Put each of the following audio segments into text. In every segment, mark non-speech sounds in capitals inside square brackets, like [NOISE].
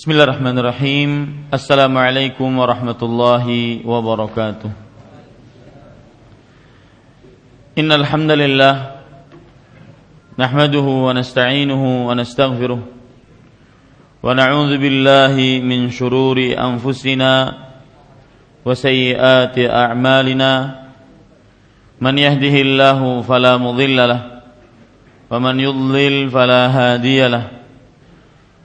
Bismillahirrahmanirrahim. Assalamualaikum warahmatullahi wabarakatuh. Innal hamdalillah nahmaduhu wa nasta'inuhu wa nastaghfiruh wa na'udzu billahi min shururi anfusina wa sayyiati a'malina. Man yahdihillahu fala mudilla wa man yudlil fala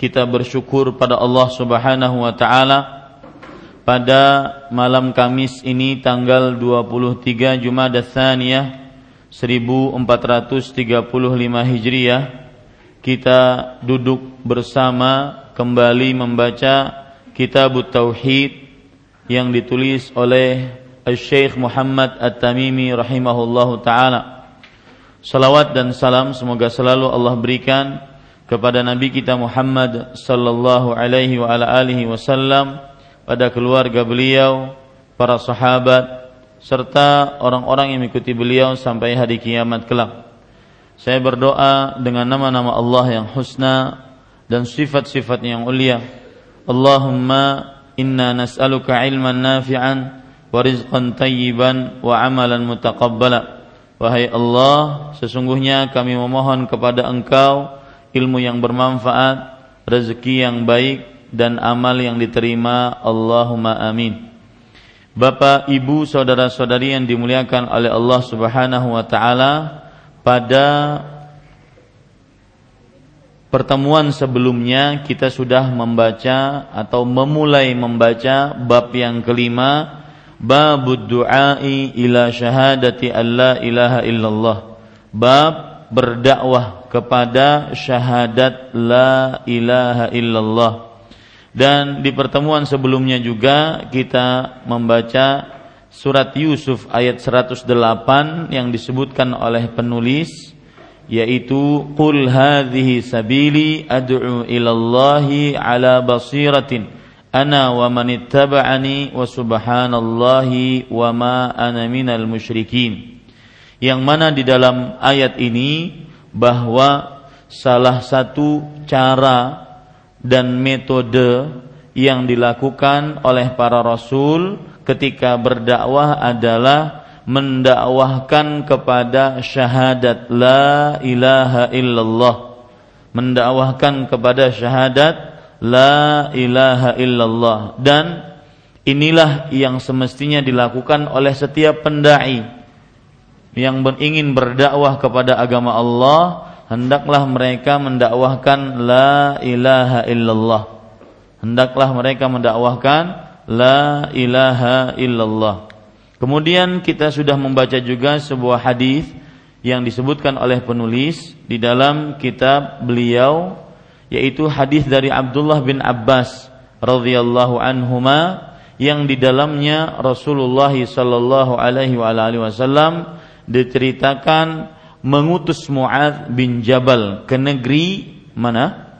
kita bersyukur pada Allah Subhanahu wa taala pada malam Kamis ini tanggal 23 Jumadah Tsaniyah 1435 Hijriah kita duduk bersama kembali membaca Kitab Tauhid yang ditulis oleh Syekh Muhammad At-Tamimi rahimahullahu taala. Salawat dan salam semoga selalu Allah berikan kepada Nabi kita Muhammad sallallahu alaihi wa ala alihi wasallam pada keluarga beliau, para sahabat serta orang-orang yang mengikuti beliau sampai hari kiamat kelak. Saya berdoa dengan nama-nama Allah yang husna dan sifat-sifat yang ulia. Allahumma inna nas'aluka ilman nafi'an wa rizqan tayyiban wa amalan mutaqabbala. Wahai Allah, sesungguhnya kami memohon kepada Engkau ilmu yang bermanfaat, rezeki yang baik dan amal yang diterima. Allahumma amin. Bapak, Ibu, saudara-saudari yang dimuliakan oleh Allah Subhanahu wa taala, pada pertemuan sebelumnya kita sudah membaca atau memulai membaca bab yang kelima bab du'ai ila syahadati alla ilaha illallah bab berdakwah kepada syahadat la ilaha illallah. Dan di pertemuan sebelumnya juga kita membaca surat Yusuf ayat 108 yang disebutkan oleh penulis yaitu qul hadhihi sabili ad'u ilallahi ala basiratin ana wa man ittaba'ani wa subhanallahi wa ma ana minal musyrikin yang mana di dalam ayat ini bahwa salah satu cara dan metode yang dilakukan oleh para rasul ketika berdakwah adalah mendakwahkan kepada syahadat la ilaha illallah. Mendakwahkan kepada syahadat la ilaha illallah. Dan inilah yang semestinya dilakukan oleh setiap pendai yang ingin berdakwah kepada agama Allah hendaklah mereka mendakwahkan la ilaha illallah. Hendaklah mereka mendakwahkan la ilaha illallah. Kemudian kita sudah membaca juga sebuah hadis yang disebutkan oleh penulis di dalam kitab beliau yaitu hadis dari Abdullah bin Abbas radhiyallahu anhuma yang di dalamnya Rasulullah sallallahu alaihi wasallam diceritakan mengutus Muadz bin Jabal ke negeri mana?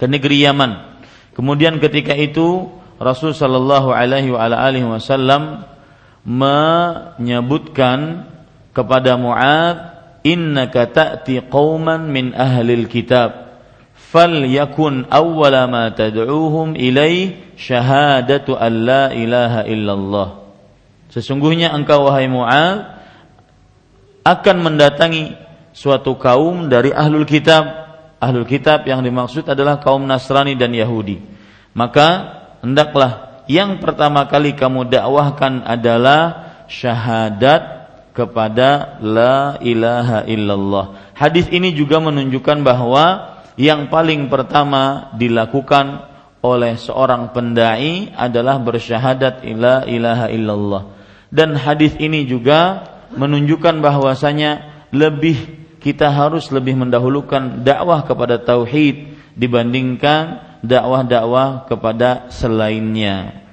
Ke negeri Yaman. Kemudian ketika itu Rasul sallallahu alaihi wasallam menyebutkan kepada Muad innaka ta'ti qauman min ahlil kitab falyakun awwala ma tad'uuhum ilaih syahadatu an la ilaha illallah sesungguhnya engkau wahai Muad akan mendatangi suatu kaum dari ahlul kitab ahlul kitab yang dimaksud adalah kaum Nasrani dan Yahudi maka hendaklah yang pertama kali kamu dakwahkan adalah syahadat kepada la ilaha illallah. Hadis ini juga menunjukkan bahwa yang paling pertama dilakukan oleh seorang pendai adalah bersyahadat la ilaha illallah. Dan hadis ini juga menunjukkan bahwasanya lebih kita harus lebih mendahulukan dakwah kepada tauhid dibandingkan dakwah-dakwah kepada selainnya.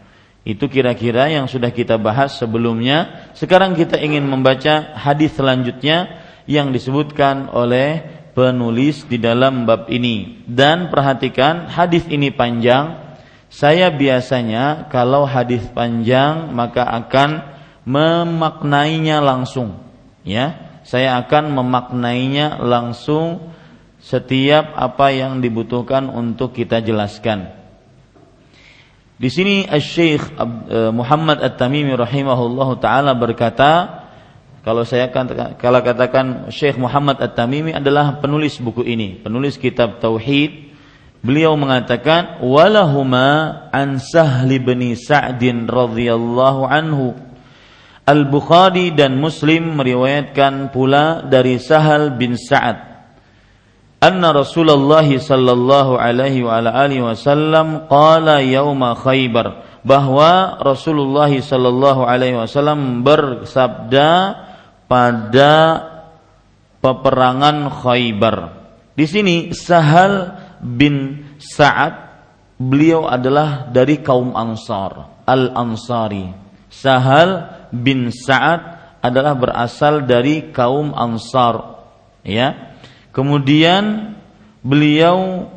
Itu kira-kira yang sudah kita bahas sebelumnya. Sekarang kita ingin membaca hadis selanjutnya yang disebutkan oleh penulis di dalam bab ini. Dan perhatikan hadis ini panjang. Saya biasanya kalau hadis panjang maka akan memaknainya langsung. Ya, saya akan memaknainya langsung setiap apa yang dibutuhkan untuk kita jelaskan. Di sini Syekh e, Muhammad At-Tamimi rahimahullahu taala berkata, kalau saya akan kalau katakan Syekh Muhammad At-Tamimi adalah penulis buku ini, penulis kitab tauhid. Beliau mengatakan walahuma an Sahl bin Sa'din radhiyallahu anhu. Al-Bukhari dan Muslim meriwayatkan pula dari Sahal bin Sa'ad anna Rasulullah sallallahu alaihi wa alihi wasallam qala yauma Khaybar bahwa Rasulullah sallallahu alaihi wasallam bersabda pada peperangan Khaybar. Di sini Sahal bin Sa'ad beliau adalah dari kaum Ansar, Al-Ansari. Sahal bin Sa'ad adalah berasal dari kaum Ansar, ya Kemudian beliau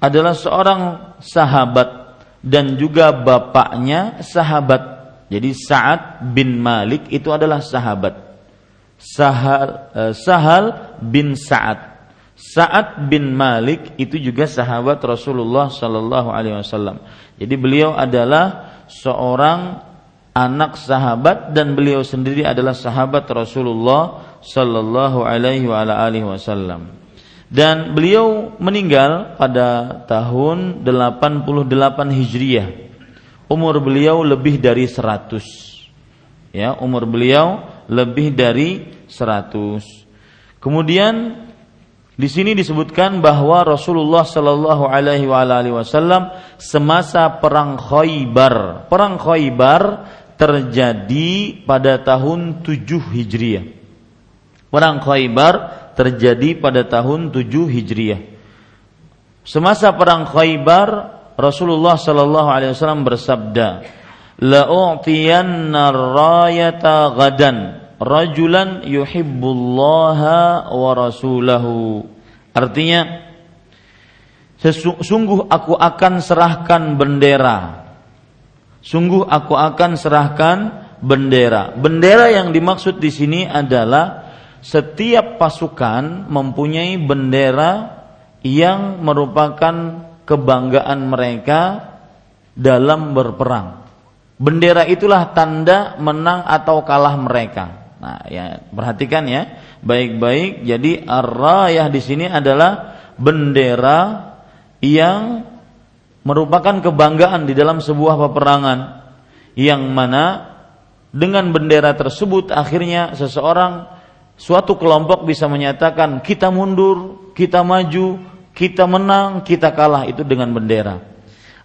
adalah seorang sahabat dan juga bapaknya sahabat. Jadi Sa'ad bin Malik itu adalah sahabat. Sahal, eh, Sahal bin Sa'ad. Sa'ad bin Malik itu juga sahabat Rasulullah Sallallahu Alaihi Wasallam. Jadi beliau adalah seorang anak sahabat dan beliau sendiri adalah sahabat Rasulullah sallallahu alaihi wasallam. Dan beliau meninggal pada tahun 88 Hijriah. Umur beliau lebih dari 100. Ya, umur beliau lebih dari 100. Kemudian di sini disebutkan bahwa Rasulullah Shallallahu Alaihi Wasallam semasa perang Khaybar, perang Khaybar terjadi pada tahun 7 Hijriah. Perang Khaybar terjadi pada tahun 7 Hijriah. Semasa perang Khaybar, Rasulullah sallallahu alaihi wasallam bersabda, "La u'tiyanna rayata gadan rajulan yuhibbullaha wa rasulahu." Artinya, sungguh aku akan serahkan bendera. Sungguh aku akan serahkan bendera. Bendera yang dimaksud di sini adalah setiap pasukan mempunyai bendera yang merupakan kebanggaan mereka dalam berperang. Bendera itulah tanda menang atau kalah mereka. Nah, ya perhatikan ya, baik-baik. Jadi ar-rayah di sini adalah bendera yang merupakan kebanggaan di dalam sebuah peperangan yang mana dengan bendera tersebut akhirnya seseorang suatu kelompok bisa menyatakan kita mundur, kita maju, kita menang, kita kalah itu dengan bendera.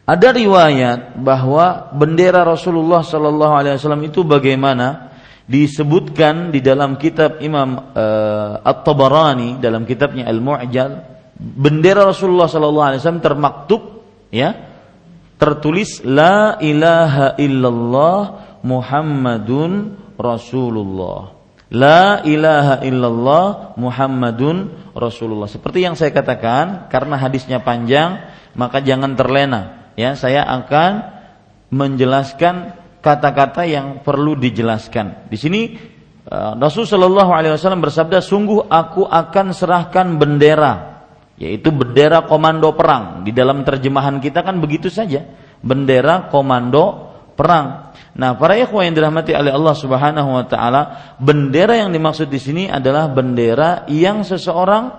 Ada riwayat bahwa bendera Rasulullah Sallallahu Alaihi Wasallam itu bagaimana? disebutkan di dalam kitab Imam uh, At-Tabarani dalam kitabnya Al-Mu'jal bendera Rasulullah sallallahu alaihi wasallam termaktub ya tertulis la ilaha illallah Muhammadun Rasulullah La ilaha illallah Muhammadun Rasulullah. Seperti yang saya katakan, karena hadisnya panjang, maka jangan terlena. Ya, saya akan menjelaskan kata-kata yang perlu dijelaskan. Di sini uh, Rasul Shallallahu Alaihi Wasallam bersabda, sungguh aku akan serahkan bendera, yaitu bendera komando perang. Di dalam terjemahan kita kan begitu saja, bendera komando perang. Nah, para ikhwah yang dirahmati oleh Allah Subhanahu wa taala, bendera yang dimaksud di sini adalah bendera yang seseorang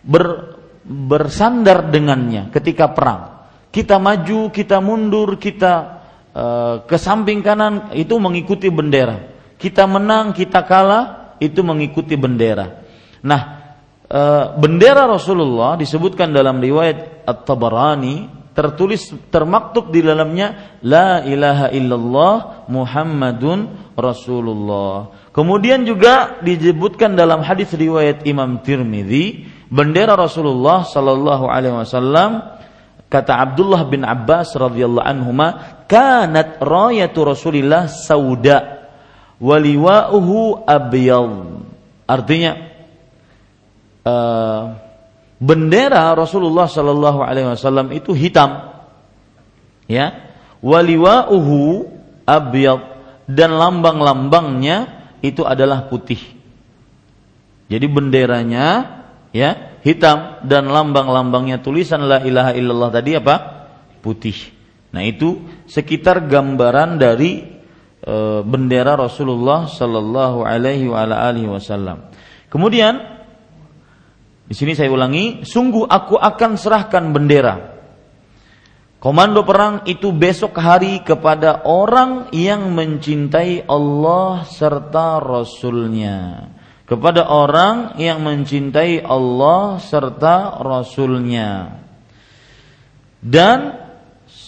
ber, bersandar dengannya ketika perang. Kita maju, kita mundur, kita uh, ke samping kanan itu mengikuti bendera. Kita menang, kita kalah itu mengikuti bendera. Nah, uh, bendera Rasulullah disebutkan dalam riwayat At-Tabarani tertulis termaktub di dalamnya la ilaha illallah Muhammadun Rasulullah. Kemudian juga disebutkan dalam hadis riwayat Imam Tirmidzi bendera Rasulullah sallallahu alaihi wasallam kata Abdullah bin Abbas radhiyallahu anhuma kanat rayatu Rasulillah sauda waliwa'uhu abyad. Artinya uh, bendera Rasulullah Shallallahu Alaihi Wasallam itu hitam, ya, waliwa'uhu abyad dan lambang-lambangnya itu adalah putih. Jadi benderanya ya hitam dan lambang-lambangnya tulisan la ilaha illallah tadi apa? Putih. Nah itu sekitar gambaran dari e, bendera Rasulullah Sallallahu Alaihi Wasallam. Kemudian di sini saya ulangi, sungguh aku akan serahkan bendera. Komando perang itu besok hari kepada orang yang mencintai Allah serta Rasulnya. Kepada orang yang mencintai Allah serta Rasulnya. Dan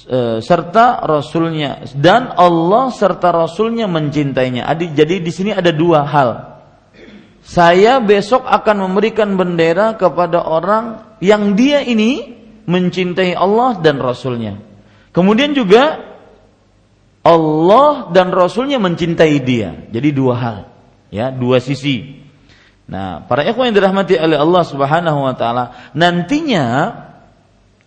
e, serta Rasulnya dan Allah serta Rasulnya mencintainya. Jadi di sini ada dua hal saya besok akan memberikan bendera kepada orang yang dia ini mencintai Allah dan Rasulnya. Kemudian juga Allah dan Rasulnya mencintai dia. Jadi dua hal, ya dua sisi. Nah, para ikhwan yang dirahmati oleh Allah Subhanahu Wa Taala, nantinya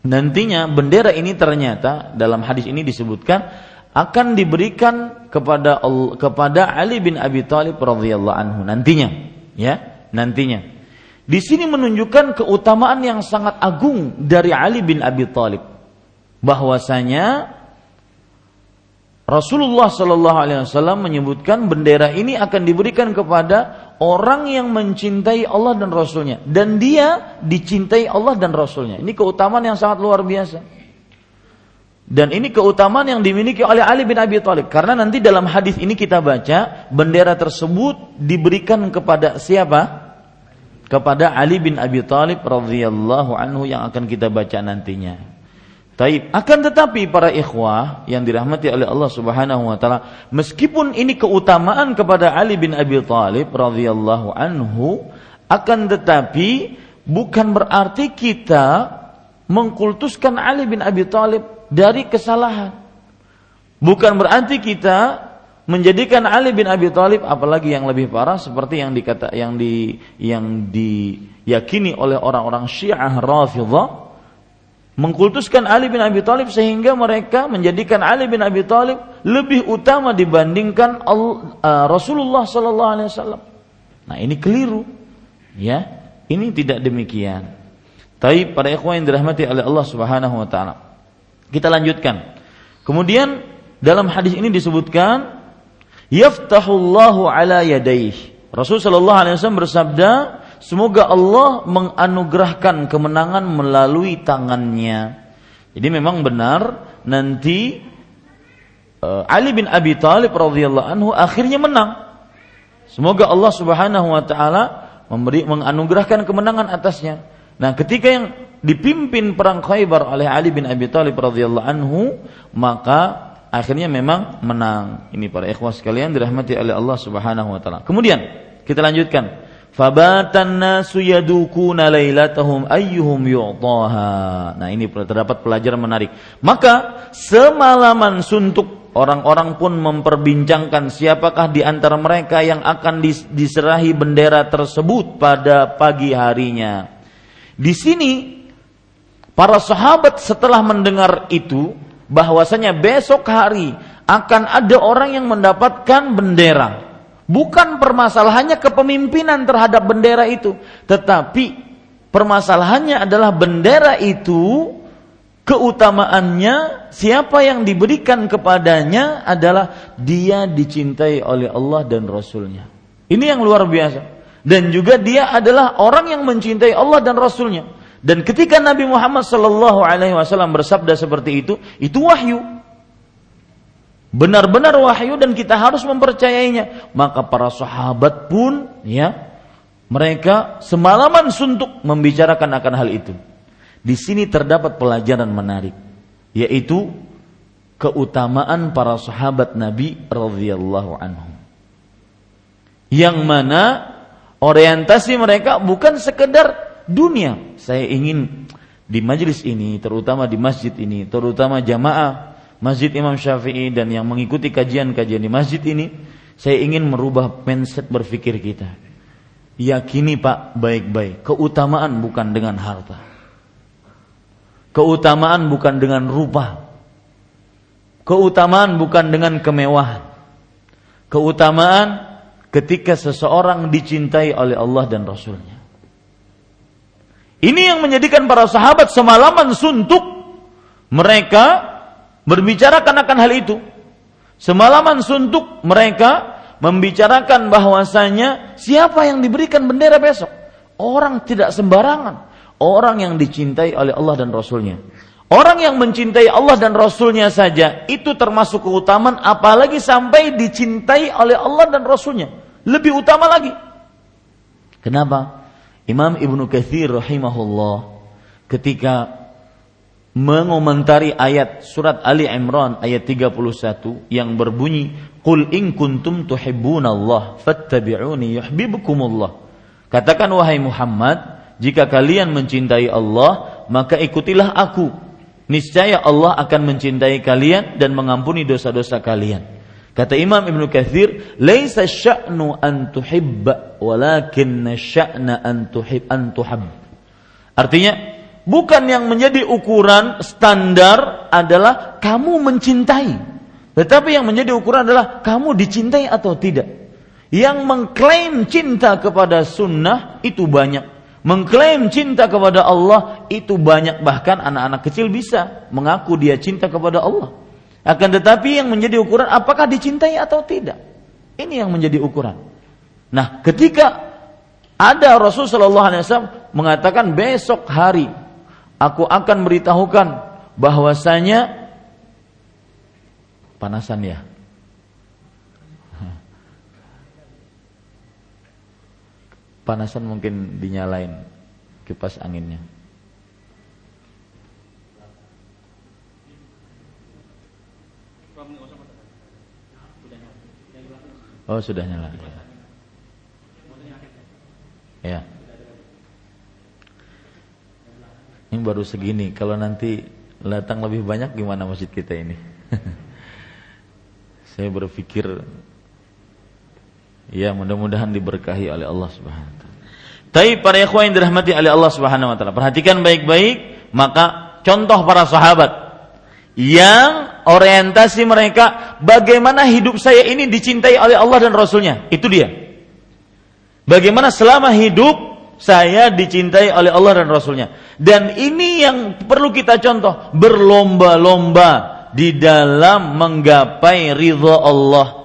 nantinya bendera ini ternyata dalam hadis ini disebutkan akan diberikan kepada kepada Ali bin Abi Thalib radhiyallahu anhu nantinya ya nantinya. Di sini menunjukkan keutamaan yang sangat agung dari Ali bin Abi Thalib bahwasanya Rasulullah Shallallahu Alaihi Wasallam menyebutkan bendera ini akan diberikan kepada orang yang mencintai Allah dan Rasulnya dan dia dicintai Allah dan Rasulnya. Ini keutamaan yang sangat luar biasa. Dan ini keutamaan yang dimiliki oleh Ali bin Abi Thalib karena nanti dalam hadis ini kita baca bendera tersebut diberikan kepada siapa? Kepada Ali bin Abi Thalib radhiyallahu anhu yang akan kita baca nantinya. Taib. Akan tetapi para ikhwah yang dirahmati oleh Allah Subhanahu wa taala, meskipun ini keutamaan kepada Ali bin Abi Thalib radhiyallahu anhu, akan tetapi bukan berarti kita mengkultuskan Ali bin Abi Thalib dari kesalahan. Bukan berarti kita menjadikan Ali bin Abi Thalib apalagi yang lebih parah seperti yang dikata yang di yang diyakini oleh orang-orang Syiah Rafidhah mengkultuskan Ali bin Abi Thalib sehingga mereka menjadikan Ali bin Abi Thalib lebih utama dibandingkan uh, Rasulullah sallallahu alaihi wasallam. Nah, ini keliru. Ya, ini tidak demikian. Tapi para ikhwan yang dirahmati oleh Allah Subhanahu wa taala. Kita lanjutkan. Kemudian dalam hadis ini disebutkan yaftahullahu ala yadaih. Rasul sallallahu alaihi wasallam bersabda, semoga Allah menganugerahkan kemenangan melalui tangannya. Jadi memang benar nanti uh, Ali bin Abi Thalib radhiyallahu anhu akhirnya menang. Semoga Allah Subhanahu wa taala memberi menganugerahkan kemenangan atasnya. Nah, ketika yang dipimpin perang Khaybar oleh Ali bin Abi Thalib radhiyallahu anhu, maka akhirnya memang menang. Ini para ikhwas sekalian dirahmati oleh Allah Subhanahu wa taala. Kemudian kita lanjutkan. Fabatan nasu yadukuna lailatahum ayyuhum yu'taha. Nah, ini terdapat pelajaran menarik. Maka semalaman suntuk orang-orang pun memperbincangkan siapakah di antara mereka yang akan diserahi bendera tersebut pada pagi harinya. Di sini para sahabat setelah mendengar itu bahwasanya besok hari akan ada orang yang mendapatkan bendera Bukan permasalahannya kepemimpinan terhadap bendera itu, tetapi permasalahannya adalah bendera itu keutamaannya siapa yang diberikan kepadanya adalah dia dicintai oleh Allah dan Rasulnya. Ini yang luar biasa. Dan juga dia adalah orang yang mencintai Allah dan Rasulnya. Dan ketika Nabi Muhammad Sallallahu Alaihi Wasallam bersabda seperti itu, itu wahyu benar-benar wahyu dan kita harus mempercayainya. Maka para sahabat pun ya mereka semalaman suntuk membicarakan akan hal itu. Di sini terdapat pelajaran menarik yaitu keutamaan para sahabat Nabi radhiyallahu anhum. Yang mana orientasi mereka bukan sekedar dunia. Saya ingin di majelis ini, terutama di masjid ini, terutama jamaah Masjid Imam Syafi'i dan yang mengikuti kajian-kajian di masjid ini, saya ingin merubah mindset berpikir kita. Yakini Pak baik-baik, keutamaan bukan dengan harta. Keutamaan bukan dengan rupa. Keutamaan bukan dengan kemewahan. Keutamaan ketika seseorang dicintai oleh Allah dan Rasulnya. Ini yang menjadikan para sahabat semalaman suntuk mereka berbicarakan akan hal itu. Semalaman suntuk mereka membicarakan bahwasanya siapa yang diberikan bendera besok. Orang tidak sembarangan. Orang yang dicintai oleh Allah dan Rasulnya. Orang yang mencintai Allah dan Rasulnya saja itu termasuk keutamaan apalagi sampai dicintai oleh Allah dan Rasulnya. Lebih utama lagi. Kenapa? Imam Ibnu Katsir rahimahullah ketika mengomentari ayat surat Ali Imran ayat 31 yang berbunyi Qul in kuntum tuhibbunallah fattabi'uni yuhibbukumullah Katakan wahai Muhammad jika kalian mencintai Allah maka ikutilah aku niscaya Allah akan mencintai kalian dan mengampuni dosa-dosa kalian Kata Imam Ibnu Katsir, "Laisa sya'nu an tuhibba, walakin sya'na an tuhib an tuhab." Artinya, Bukan yang menjadi ukuran standar adalah kamu mencintai. Tetapi yang menjadi ukuran adalah kamu dicintai atau tidak. Yang mengklaim cinta kepada sunnah itu banyak. Mengklaim cinta kepada Allah itu banyak. Bahkan anak-anak kecil bisa mengaku dia cinta kepada Allah. Akan tetapi yang menjadi ukuran apakah dicintai atau tidak. Ini yang menjadi ukuran. Nah ketika ada Rasulullah SAW mengatakan besok hari aku akan beritahukan bahwasanya panasan ya. Panasan mungkin dinyalain kipas anginnya. Oh sudah nyala. Ya. Ini baru segini. Kalau nanti datang lebih banyak gimana masjid kita ini? [LAUGHS] Saya berpikir ya mudah-mudahan diberkahi oleh Allah Subhanahu wa taala. Tapi para ikhwan yang dirahmati oleh Allah Subhanahu wa taala, perhatikan baik-baik maka contoh para sahabat yang orientasi mereka bagaimana hidup saya ini dicintai oleh Allah dan Rasulnya. Itu dia. Bagaimana selama hidup saya dicintai oleh Allah dan Rasulnya. Dan ini yang perlu kita contoh. Berlomba-lomba di dalam menggapai ridha Allah.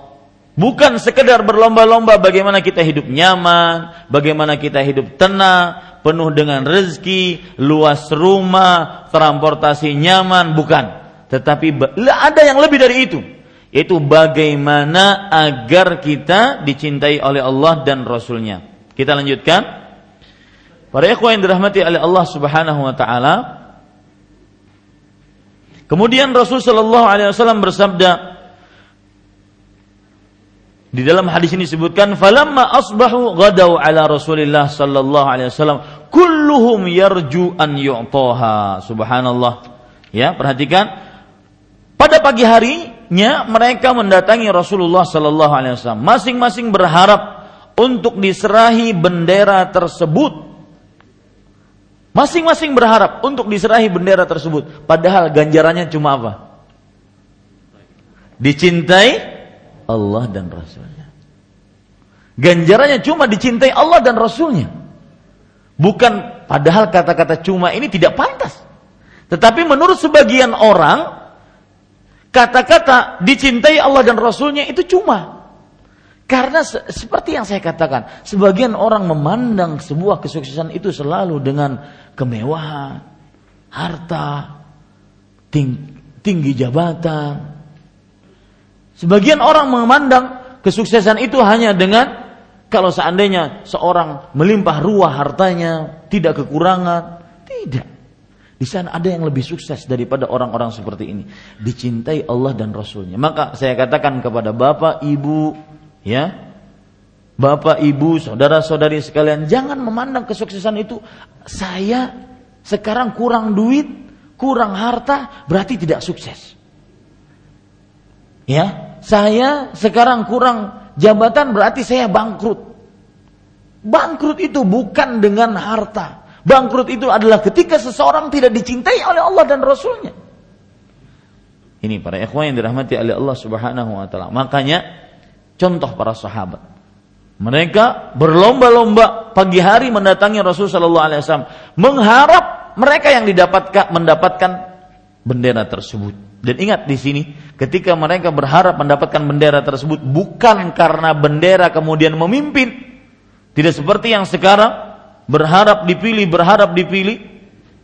Bukan sekedar berlomba-lomba bagaimana kita hidup nyaman, bagaimana kita hidup tenang, penuh dengan rezeki, luas rumah, transportasi nyaman, bukan. Tetapi ada yang lebih dari itu. Yaitu bagaimana agar kita dicintai oleh Allah dan Rasulnya. Kita lanjutkan. Para ikhwan yang dirahmati oleh Allah Subhanahu wa taala, Kemudian Rasul Shallallahu Alaihi Wasallam bersabda di dalam hadis ini disebutkan falamma asbahu ghadaw ala Rasulillah sallallahu alaihi wasallam kulluhum yarju an yu'taha. Subhanallah. Ya perhatikan. Pada pagi harinya mereka mendatangi Rasulullah sallallahu alaihi wasallam. Masing-masing berharap untuk diserahi bendera tersebut. Masing-masing berharap untuk diserahi bendera tersebut. Padahal ganjarannya cuma apa? Dicintai Allah dan Rasulnya. Ganjarannya cuma dicintai Allah dan Rasulnya. Bukan padahal kata-kata cuma ini tidak pantas. Tetapi menurut sebagian orang, kata-kata dicintai Allah dan Rasulnya itu cuma. Karena se seperti yang saya katakan, sebagian orang memandang sebuah kesuksesan itu selalu dengan kemewahan, harta, ting tinggi jabatan, Sebagian orang memandang kesuksesan itu hanya dengan kalau seandainya seorang melimpah ruah hartanya, tidak kekurangan, tidak. Di sana ada yang lebih sukses daripada orang-orang seperti ini. Dicintai Allah dan Rasulnya. Maka saya katakan kepada bapak, ibu, ya, bapak, ibu, saudara-saudari sekalian, jangan memandang kesuksesan itu saya sekarang kurang duit, kurang harta, berarti tidak sukses. Ya, saya sekarang kurang jabatan berarti saya bangkrut. Bangkrut itu bukan dengan harta. Bangkrut itu adalah ketika seseorang tidak dicintai oleh Allah dan Rasulnya. Ini para ikhwan yang dirahmati oleh Allah Subhanahu wa taala. Makanya contoh para sahabat. Mereka berlomba-lomba pagi hari mendatangi Rasul sallallahu alaihi wasallam mengharap mereka yang didapatkan mendapatkan bendera tersebut. Dan ingat di sini, ketika mereka berharap mendapatkan bendera tersebut bukan karena bendera kemudian memimpin, tidak seperti yang sekarang berharap dipilih, berharap dipilih,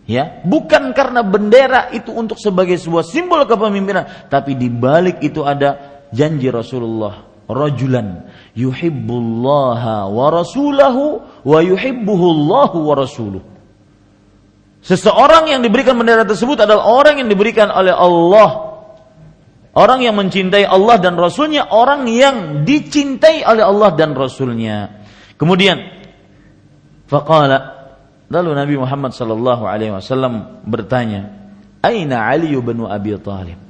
ya, bukan karena bendera itu untuk sebagai sebuah simbol kepemimpinan, tapi di balik itu ada janji Rasulullah, rajulan yuhibbullaha wa rasulahu wa yuhibbuhullahu wa rasuluh. Seseorang yang diberikan bendera tersebut adalah orang yang diberikan oleh Allah. Orang yang mencintai Allah dan Rasulnya, orang yang dicintai oleh Allah dan Rasulnya. Kemudian, faqala lalu Nabi Muhammad sallallahu alaihi wasallam bertanya, "Aina Ali bin Abi Thalib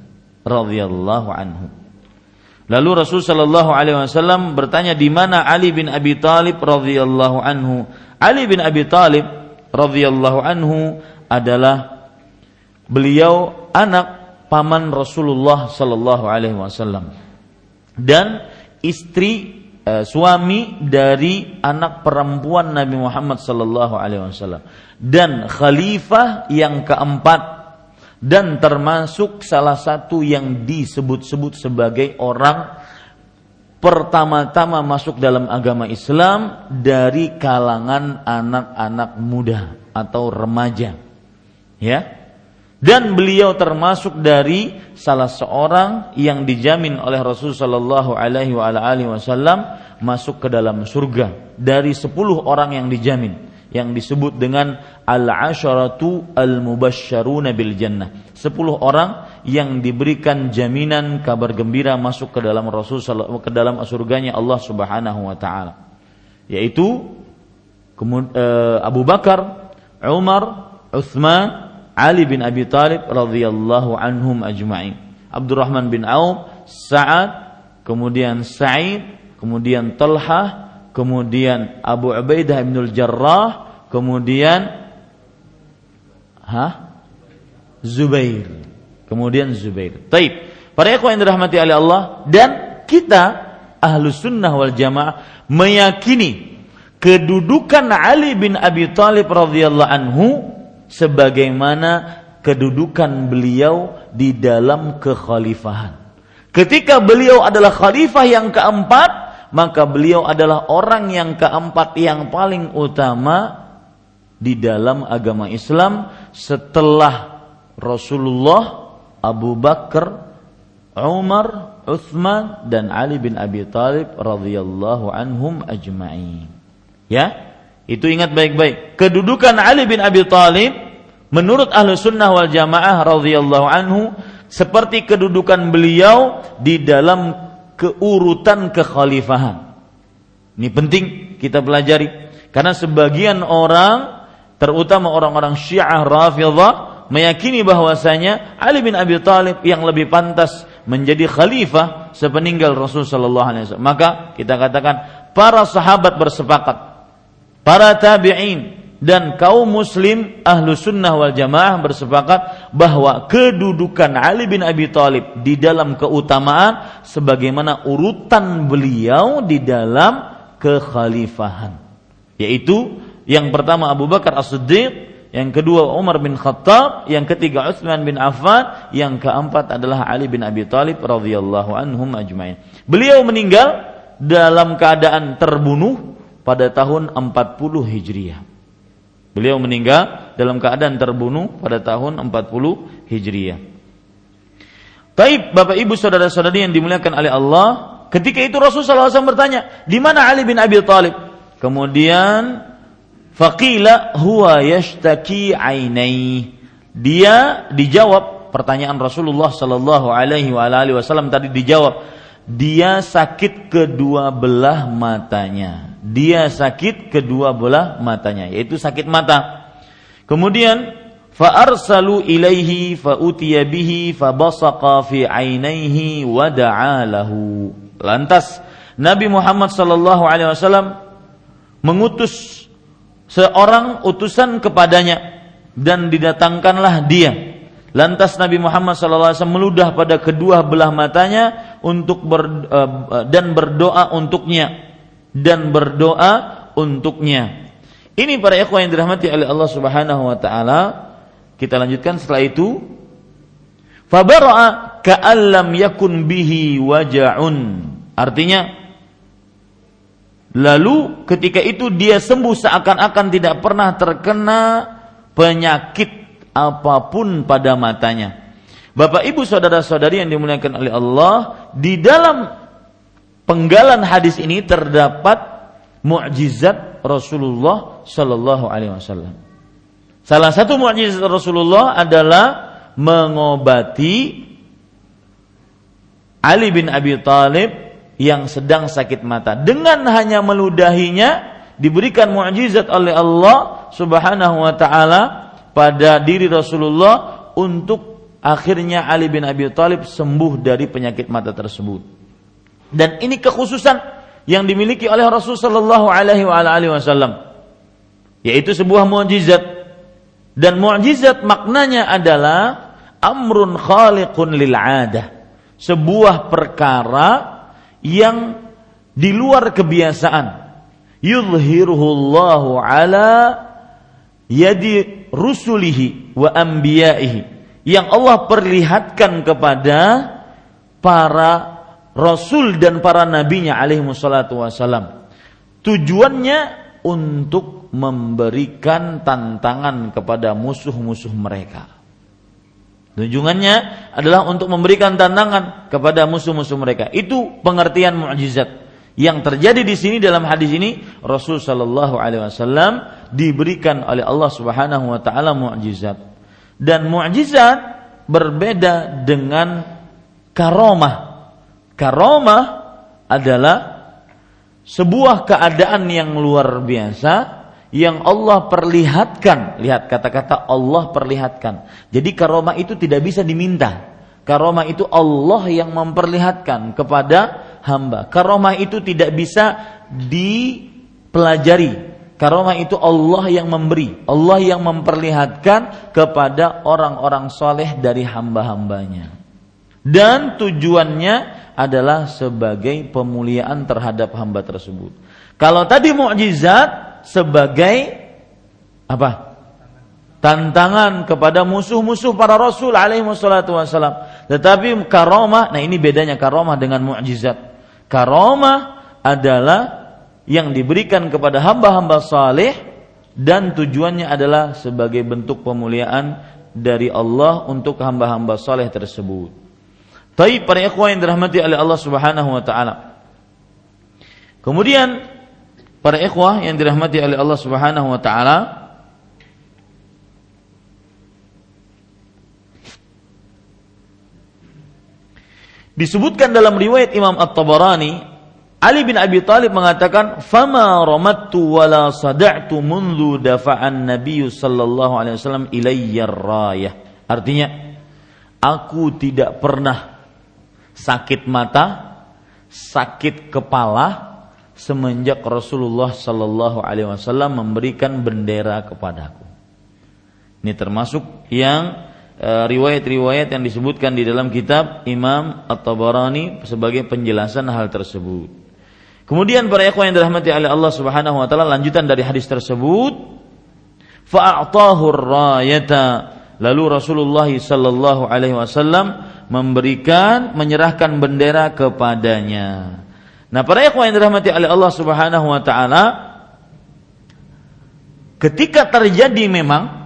radhiyallahu anhu?" Lalu Rasul sallallahu alaihi wasallam bertanya di mana Ali bin Abi Thalib radhiyallahu anhu? Ali bin Abi Thalib radhiyallahu anhu adalah beliau anak paman Rasulullah sallallahu alaihi wasallam dan istri eh, suami dari anak perempuan Nabi Muhammad sallallahu alaihi wasallam dan khalifah yang keempat dan termasuk salah satu yang disebut-sebut sebagai orang pertama-tama masuk dalam agama Islam dari kalangan anak-anak muda atau remaja. Ya. Dan beliau termasuk dari salah seorang yang dijamin oleh Rasul sallallahu alaihi wasallam masuk ke dalam surga dari sepuluh orang yang dijamin yang disebut dengan al-asharatu al-mubasysyaruna bil jannah. Sepuluh orang yang diberikan jaminan kabar gembira masuk ke dalam Rasul ke dalam surganya Allah Subhanahu wa taala. Yaitu eh, Abu Bakar, Umar, Uthman, Ali bin Abi Talib radhiyallahu anhum ajma'in. Abdurrahman bin Auf, Sa'ad, kemudian Sa'id, kemudian Talha, kemudian Abu Ubaidah bin Jarrah, kemudian ha? Zubair. Kemudian Zubair. Taib. Para ikhwan yang dirahmati oleh Allah dan kita ahlu sunnah wal jamaah meyakini kedudukan Ali bin Abi Thalib radhiyallahu anhu sebagaimana kedudukan beliau di dalam kekhalifahan. Ketika beliau adalah khalifah yang keempat, maka beliau adalah orang yang keempat yang paling utama di dalam agama Islam setelah Rasulullah, Abu Bakar, Umar, Uthman dan Ali bin Abi Thalib radhiyallahu anhum ajma'in. Ya, itu ingat baik-baik. Kedudukan Ali bin Abi Thalib menurut ahlu sunnah wal jamaah radhiyallahu anhu seperti kedudukan beliau di dalam keurutan kekhalifahan. Ini penting kita pelajari karena sebagian orang terutama orang-orang Syiah Rafidhah meyakini bahwasanya Ali bin Abi Thalib yang lebih pantas menjadi khalifah sepeninggal Rasul sallallahu alaihi wasallam. Maka kita katakan para sahabat bersepakat, para tabi'in dan kaum muslim ahlu sunnah wal jamaah bersepakat bahwa kedudukan Ali bin Abi Thalib di dalam keutamaan sebagaimana urutan beliau di dalam kekhalifahan. Yaitu yang pertama Abu Bakar As-Siddiq yang kedua Umar bin Khattab yang ketiga Utsman bin Affan yang keempat adalah Ali bin Abi Thalib radhiyallahu anhum ajmain. Beliau meninggal dalam keadaan terbunuh pada tahun 40 Hijriah Beliau meninggal dalam keadaan terbunuh pada tahun 40 Hijriah. Taib Bapak Ibu saudara-saudari yang dimuliakan oleh Allah, ketika itu Rasulullah SAW bertanya, di mana Ali bin Abi Thalib? Kemudian faqila huwa yashtaki ainai. Dia dijawab pertanyaan Rasulullah sallallahu alaihi wasallam tadi dijawab dia sakit kedua belah matanya. Dia sakit kedua belah matanya yaitu sakit mata. Kemudian fa arsalu ilaihi fa utiya bihi fi ainaihi wa da'alahu lantas Nabi Muhammad sallallahu alaihi wasallam mengutus seorang utusan kepadanya dan didatangkanlah dia Lantas Nabi Muhammad SAW meludah pada kedua belah matanya untuk ber, uh, dan berdoa untuknya dan berdoa untuknya. Ini para ikhwan yang dirahmati oleh Allah Subhanahu wa taala. Kita lanjutkan setelah itu. Fabara'a ka'allam yakun bihi waja'un. Artinya Lalu ketika itu dia sembuh seakan-akan tidak pernah terkena penyakit apa pun pada matanya. Bapak Ibu saudara-saudari yang dimuliakan oleh Allah, di dalam penggalan hadis ini terdapat mukjizat Rasulullah Shallallahu Alaihi Wasallam. Salah satu mukjizat Rasulullah adalah mengobati Ali bin Abi Thalib yang sedang sakit mata dengan hanya meludahinya diberikan mukjizat oleh Allah Subhanahu wa taala pada diri Rasulullah untuk akhirnya Ali bin Abi Thalib sembuh dari penyakit mata tersebut. Dan ini kekhususan yang dimiliki oleh Rasul Shallallahu Alaihi Wasallam, yaitu sebuah mukjizat. Dan mukjizat maknanya adalah amrun khaliqun lil adah, sebuah perkara yang di luar kebiasaan. Yudhiruhu Allahu ala yadi rusulihi wa anbiya'ihi yang Allah perlihatkan kepada para Rasul dan para nabinya alaihi wassalatu wassalam. Tujuannya untuk memberikan tantangan kepada musuh-musuh mereka. Tujuannya adalah untuk memberikan tantangan kepada musuh-musuh mereka. Itu pengertian mukjizat. Yang terjadi di sini dalam hadis ini Rasul Shallallahu Alaihi Wasallam diberikan oleh Allah Subhanahu Wa Taala mukjizat dan mukjizat berbeda dengan karomah Karomah adalah sebuah keadaan yang luar biasa yang Allah perlihatkan. Lihat kata-kata Allah perlihatkan. Jadi karomah itu tidak bisa diminta. Karomah itu Allah yang memperlihatkan kepada hamba. Karomah itu tidak bisa dipelajari. Karomah itu Allah yang memberi, Allah yang memperlihatkan kepada orang-orang soleh dari hamba-hambanya. Dan tujuannya adalah sebagai pemuliaan terhadap hamba tersebut. Kalau tadi mukjizat sebagai apa? Tantangan kepada musuh-musuh para rasul alaihi wassalam. Tetapi karomah, nah ini bedanya karomah dengan mukjizat. Karomah adalah yang diberikan kepada hamba-hamba saleh dan tujuannya adalah sebagai bentuk pemuliaan dari Allah untuk hamba-hamba saleh tersebut. Tapi para ikhwah yang dirahmati oleh Allah Subhanahu wa taala. Kemudian para ikhwah yang dirahmati oleh Allah Subhanahu wa taala Disebutkan dalam riwayat Imam At-Tabarani, Ali bin Abi Thalib mengatakan, "Fama ramattu wala sada'tu mundu dafa'an Nabi sallallahu alaihi wasallam ilayya rayah." Artinya, aku tidak pernah sakit mata, sakit kepala semenjak Rasulullah sallallahu alaihi wasallam memberikan bendera kepadaku. Ini termasuk yang riwayat-riwayat yang disebutkan di dalam kitab Imam At-Tabarani sebagai penjelasan hal tersebut. Kemudian para ikhwan yang dirahmati oleh Allah Subhanahu wa taala lanjutan dari hadis tersebut fa'atahu rayata lalu Rasulullah sallallahu alaihi wasallam memberikan menyerahkan bendera kepadanya. Nah, para ikhwan yang dirahmati oleh Allah Subhanahu wa taala ketika terjadi memang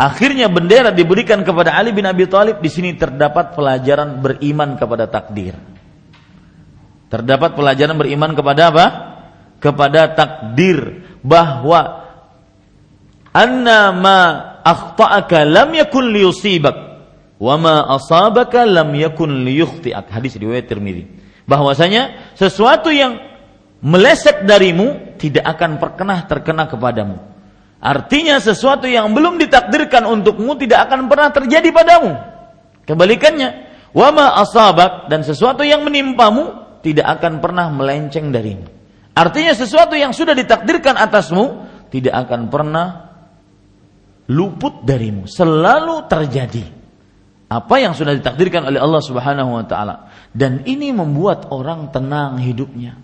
Akhirnya bendera diberikan kepada Ali bin Abi Thalib. Di sini terdapat pelajaran beriman kepada takdir. Terdapat pelajaran beriman kepada apa? Kepada takdir bahwa anna ma akhta'aka lam yakun liyusibak wa ma asabaka lam yakun liyukhti'ak. Hadis riwayat Tirmizi. Bahwasanya sesuatu yang meleset darimu tidak akan pernah terkena kepadamu Artinya sesuatu yang belum ditakdirkan untukmu tidak akan pernah terjadi padamu. Kebalikannya, wama asabak dan sesuatu yang menimpamu tidak akan pernah melenceng darimu. Artinya sesuatu yang sudah ditakdirkan atasmu tidak akan pernah luput darimu, selalu terjadi. Apa yang sudah ditakdirkan oleh Allah Subhanahu wa taala dan ini membuat orang tenang hidupnya.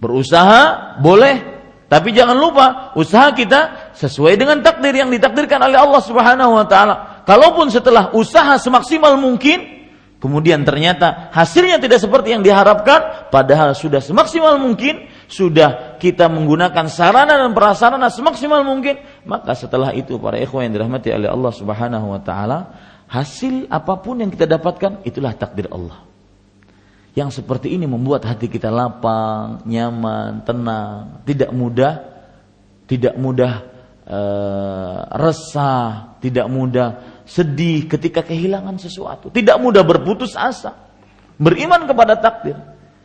Berusaha boleh tapi jangan lupa usaha kita sesuai dengan takdir yang ditakdirkan oleh Allah Subhanahu wa taala. Kalaupun setelah usaha semaksimal mungkin kemudian ternyata hasilnya tidak seperti yang diharapkan padahal sudah semaksimal mungkin sudah kita menggunakan sarana dan prasarana semaksimal mungkin maka setelah itu para ikhwan yang dirahmati oleh Allah Subhanahu wa taala hasil apa pun yang kita dapatkan itulah takdir Allah yang seperti ini membuat hati kita lapang, nyaman, tenang, tidak mudah, tidak mudah e, resah, tidak mudah sedih ketika kehilangan sesuatu, tidak mudah berputus asa, beriman kepada takdir.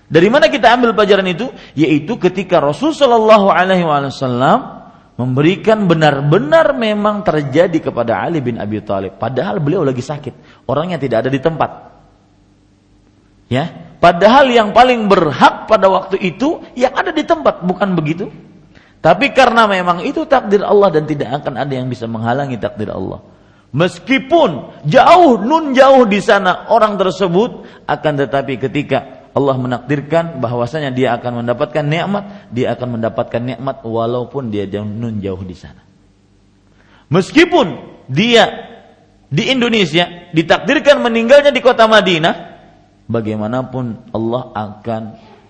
Dari mana kita ambil pelajaran itu? Yaitu ketika Rasul Shallallahu Alaihi Wasallam memberikan benar-benar memang terjadi kepada Ali bin Abi Thalib. Padahal beliau lagi sakit, orangnya tidak ada di tempat. Ya, Padahal yang paling berhak pada waktu itu yang ada di tempat, bukan begitu? Tapi karena memang itu takdir Allah dan tidak akan ada yang bisa menghalangi takdir Allah. Meskipun jauh nun jauh di sana orang tersebut akan tetapi ketika Allah menakdirkan bahwasanya dia akan mendapatkan nikmat, dia akan mendapatkan nikmat walaupun dia jauh nun jauh di sana. Meskipun dia di Indonesia ditakdirkan meninggalnya di kota Madinah, bagaimanapun Allah akan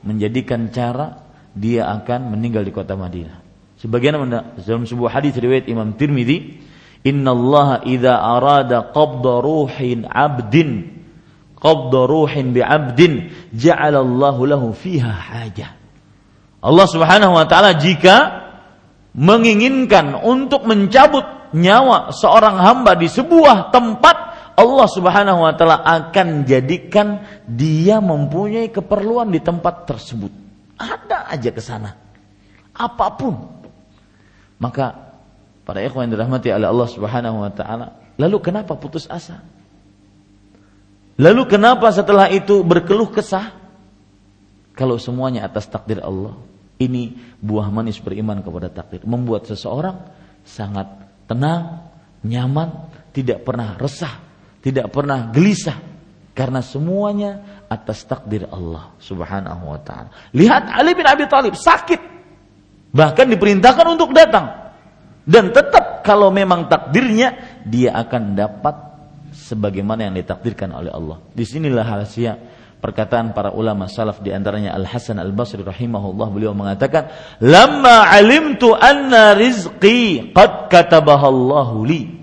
menjadikan cara dia akan meninggal di kota Madinah. Sebagaimana dalam sebuah hadis riwayat Imam Tirmidzi, "Inna Allah idza arada qabda ruhin 'abdin qabda ruhin bi 'abdin ja'ala Allahu lahu fiha haja." Allah Subhanahu wa taala jika menginginkan untuk mencabut nyawa seorang hamba di sebuah tempat Allah Subhanahu wa taala akan jadikan dia mempunyai keperluan di tempat tersebut. Ada aja ke sana. Apa pun. Maka para ikhwan yang dirahmati oleh Allah Subhanahu wa taala, lalu kenapa putus asa? Lalu kenapa setelah itu berkeluh kesah? Kalau semuanya atas takdir Allah. Ini buah manis beriman kepada takdir. Membuat seseorang sangat tenang, nyaman, tidak pernah resah, tidak pernah gelisah karena semuanya atas takdir Allah Subhanahu wa taala. Lihat Ali bin Abi Thalib sakit bahkan diperintahkan untuk datang dan tetap kalau memang takdirnya dia akan dapat sebagaimana yang ditakdirkan oleh Allah. Di sinilah rahasia perkataan para ulama salaf di antaranya Al Hasan Al Basri rahimahullah beliau mengatakan lamma alimtu anna rizqi qad katabahallahu li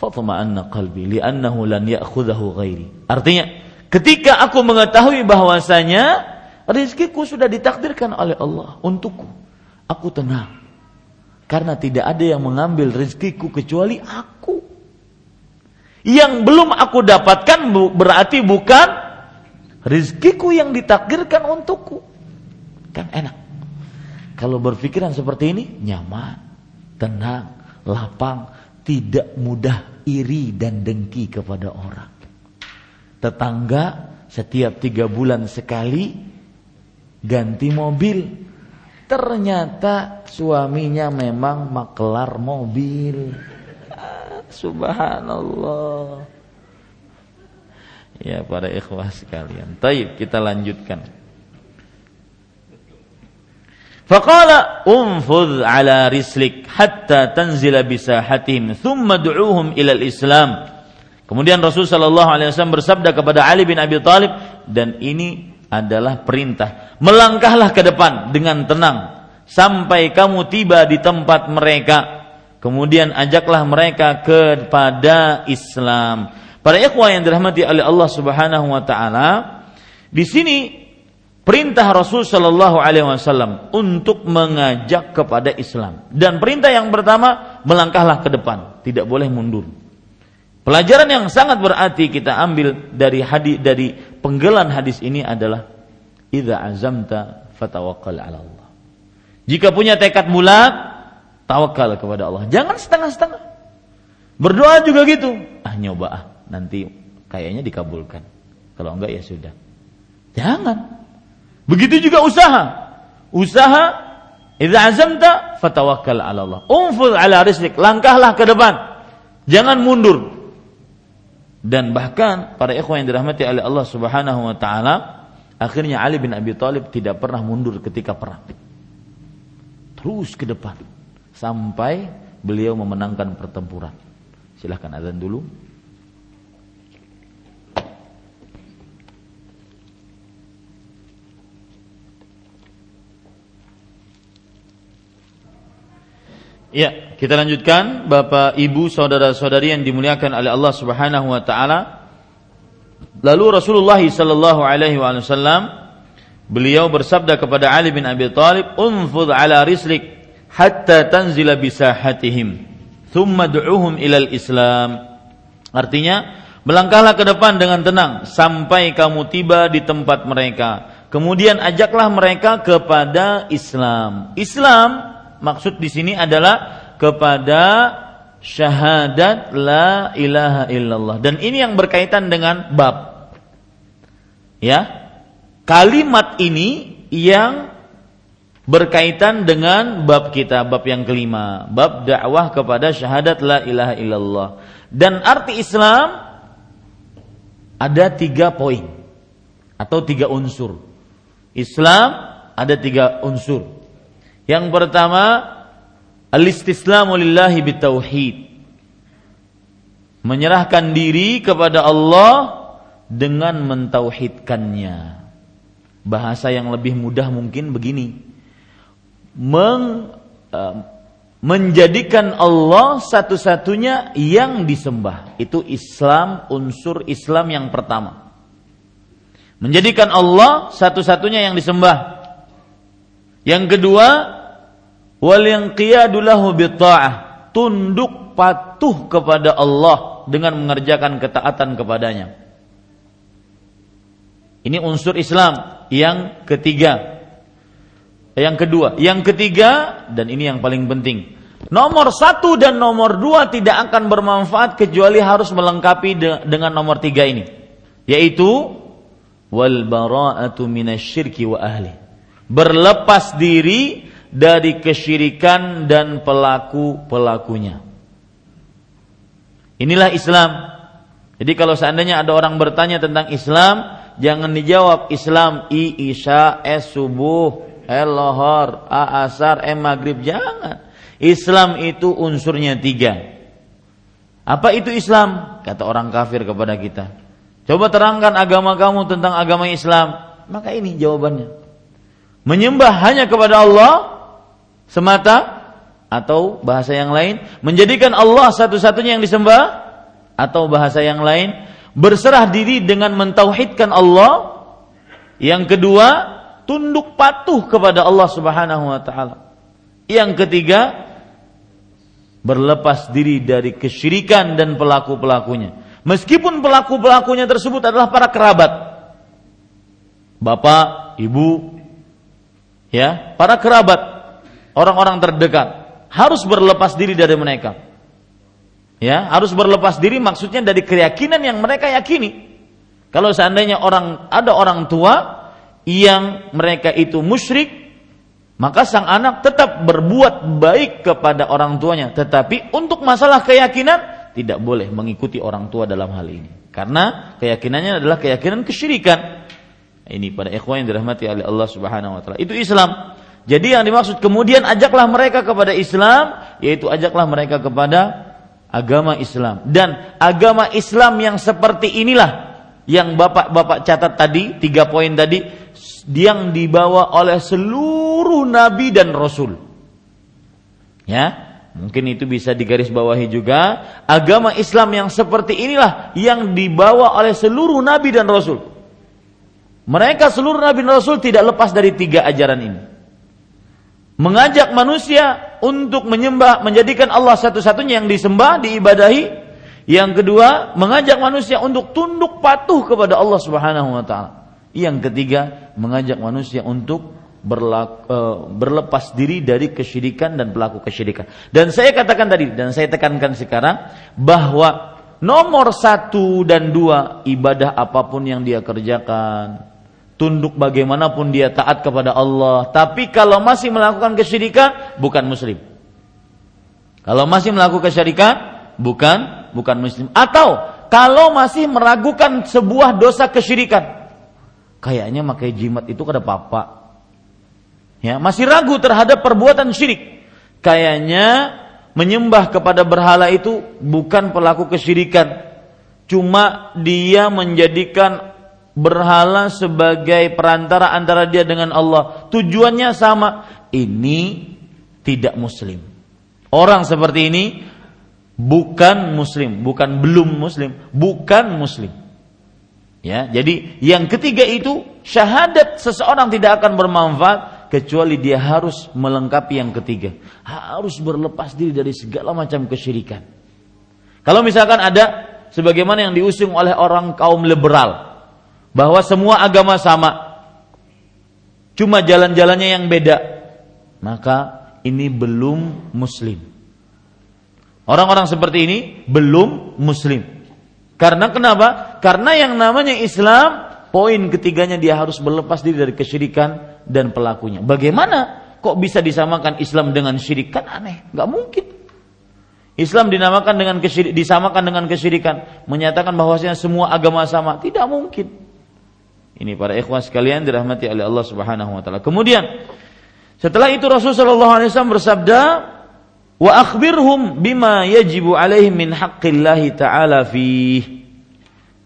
fatma'anna qalbi li'annahu lan ya'khudhahu ghairi. Artinya, ketika aku mengetahui bahwasanya rezekiku sudah ditakdirkan oleh Allah untukku, aku tenang. Karena tidak ada yang mengambil rezekiku kecuali aku. Yang belum aku dapatkan berarti bukan rizkiku yang ditakdirkan untukku. Kan enak. Kalau berpikiran seperti ini, nyaman, tenang, lapang, tidak mudah iri dan dengki kepada orang. Tetangga setiap tiga bulan sekali ganti mobil. Ternyata suaminya memang makelar mobil. Subhanallah. Ya para ikhwah sekalian. Taib kita lanjutkan. Faqala umfudh ala rislik hatta tanzila bisahatihim thumma du'uhum ila islam Kemudian Rasul sallallahu alaihi wasallam bersabda kepada Ali bin Abi Thalib dan ini adalah perintah. Melangkahlah ke depan dengan tenang sampai kamu tiba di tempat mereka Kemudian ajaklah mereka kepada Islam. Para ikhwah yang dirahmati oleh Allah Subhanahu wa taala, di sini perintah Rasul Shallallahu alaihi wasallam untuk mengajak kepada Islam. Dan perintah yang pertama, melangkahlah ke depan, tidak boleh mundur. Pelajaran yang sangat berarti kita ambil dari hadis dari penggelan hadis ini adalah idza azamta fatawakkal 'ala Allah. Jika punya tekad bulat, Tawakal kepada Allah. Jangan setengah-setengah. Berdoa juga gitu. Ah nyoba ah, nanti kayaknya dikabulkan. Kalau enggak ya sudah. Jangan. Begitu juga usaha. Usaha idza azamta fatawakkal 'ala Allah. Umfud 'ala rizqik, langkahlah ke depan. Jangan mundur. Dan bahkan para ikhwan yang dirahmati oleh Allah Subhanahu wa taala, akhirnya Ali bin Abi Thalib tidak pernah mundur ketika perang. Terus ke depan sampai beliau memenangkan pertempuran. Silahkan azan dulu. Ya, kita lanjutkan. Bapak, Ibu, saudara-saudari yang dimuliakan oleh Allah Subhanahu wa taala. Lalu Rasulullah sallallahu alaihi wasallam beliau bersabda kepada Ali bin Abi Thalib, "Unfudh ala rislik hatta tanzila bisahatihim thumma du'uhum ilal islam. Artinya melangkahlah ke depan dengan tenang sampai kamu tiba di tempat mereka. Kemudian ajaklah mereka kepada Islam. Islam maksud di sini adalah kepada syahadat la ilaha illallah dan ini yang berkaitan dengan bab ya kalimat ini yang berkaitan dengan bab kita, bab yang kelima, bab dakwah kepada syahadat la ilaha illallah. Dan arti Islam ada tiga poin atau tiga unsur. Islam ada tiga unsur. Yang pertama, al-istislamu lillahi bitauhid. Menyerahkan diri kepada Allah dengan mentauhidkannya. Bahasa yang lebih mudah mungkin begini meng, uh, menjadikan Allah satu-satunya yang disembah. Itu Islam, unsur Islam yang pertama. Menjadikan Allah satu-satunya yang disembah. Yang kedua, wal yang qiyadulahu tunduk patuh kepada Allah dengan mengerjakan ketaatan kepadanya. Ini unsur Islam yang ketiga. Yang kedua, yang ketiga dan ini yang paling penting. Nomor satu dan nomor dua tidak akan bermanfaat kecuali harus melengkapi de dengan nomor tiga ini, yaitu wal bara'atu minasyirki wa ahli. Berlepas diri dari kesyirikan dan pelaku-pelakunya. Inilah Islam. Jadi kalau seandainya ada orang bertanya tentang Islam, jangan dijawab Islam i isya es subuh eh lohor, a asar, eh maghrib. Jangan. Islam itu unsurnya tiga. Apa itu Islam? Kata orang kafir kepada kita. Coba terangkan agama kamu tentang agama Islam. Maka ini jawabannya. Menyembah hanya kepada Allah semata atau bahasa yang lain menjadikan Allah satu-satunya yang disembah atau bahasa yang lain berserah diri dengan mentauhidkan Allah yang kedua tunduk patuh kepada Allah Subhanahu wa taala. Yang ketiga, berlepas diri dari kesyirikan dan pelaku-pelakunya. Meskipun pelaku-pelakunya tersebut adalah para kerabat. Bapak, ibu, ya, para kerabat, orang-orang terdekat harus berlepas diri dari mereka. Ya, harus berlepas diri maksudnya dari keyakinan yang mereka yakini. Kalau seandainya orang ada orang tua yang mereka itu musyrik, maka sang anak tetap berbuat baik kepada orang tuanya, tetapi untuk masalah keyakinan tidak boleh mengikuti orang tua dalam hal ini. Karena keyakinannya adalah keyakinan kesyirikan. Ini pada ikhwan yang dirahmati oleh Allah Subhanahu wa taala. Itu Islam. Jadi yang dimaksud kemudian ajaklah mereka kepada Islam, yaitu ajaklah mereka kepada agama Islam. Dan agama Islam yang seperti inilah yang Bapak-bapak catat tadi, tiga poin tadi, yang dibawa oleh seluruh nabi dan rasul. Ya, Mungkin itu bisa digarisbawahi juga agama Islam yang seperti inilah yang dibawa oleh seluruh nabi dan rasul. Mereka seluruh nabi dan rasul tidak lepas dari tiga ajaran ini. Mengajak manusia untuk menyembah, menjadikan Allah satu-satunya yang disembah, diibadahi. Yang kedua, mengajak manusia untuk tunduk patuh kepada Allah Subhanahu wa taala. Yang ketiga, mengajak manusia untuk berlaku, uh, berlepas diri dari kesyirikan dan pelaku kesyirikan. Dan saya katakan tadi dan saya tekankan sekarang bahwa nomor satu dan dua ibadah apa pun yang dia kerjakan, tunduk bagaimanapun dia taat kepada Allah. Tapi kalau masih melakukan kesyirikan, bukan muslim. Kalau masih melakukan kesyirikan, bukan bukan muslim. Atau kalau masih meragukan sebuah dosa kesyirikan, kayaknya makai jimat itu kada apa-apa ya masih ragu terhadap perbuatan syirik kayaknya menyembah kepada berhala itu bukan pelaku kesyirikan cuma dia menjadikan berhala sebagai perantara antara dia dengan Allah. Tujuannya sama. Ini tidak muslim. Orang seperti ini bukan muslim bukan belum muslim bukan muslim. Ya jadi yang ketiga itu syahadat seseorang tidak akan bermanfaat kecuali dia harus melengkapi yang ketiga, harus berlepas diri dari segala macam kesyirikan. Kalau misalkan ada sebagaimana yang diusung oleh orang kaum liberal bahwa semua agama sama, cuma jalan-jalannya yang beda, maka ini belum muslim. Orang-orang seperti ini belum muslim. Karena kenapa? Karena yang namanya Islam, poin ketiganya dia harus berlepas diri dari kesyirikan dan pelakunya. Bagaimana kok bisa disamakan Islam dengan syirik? Kan aneh, nggak mungkin. Islam dinamakan dengan kesyirik, disamakan dengan kesyirikan, menyatakan bahwasanya semua agama sama, tidak mungkin. Ini para ikhwan sekalian dirahmati oleh Allah Subhanahu wa taala. Kemudian setelah itu Rasulullah SAW bersabda, "Wa akhbirhum bima yajibu alaihim min haqqillahi ta'ala fih."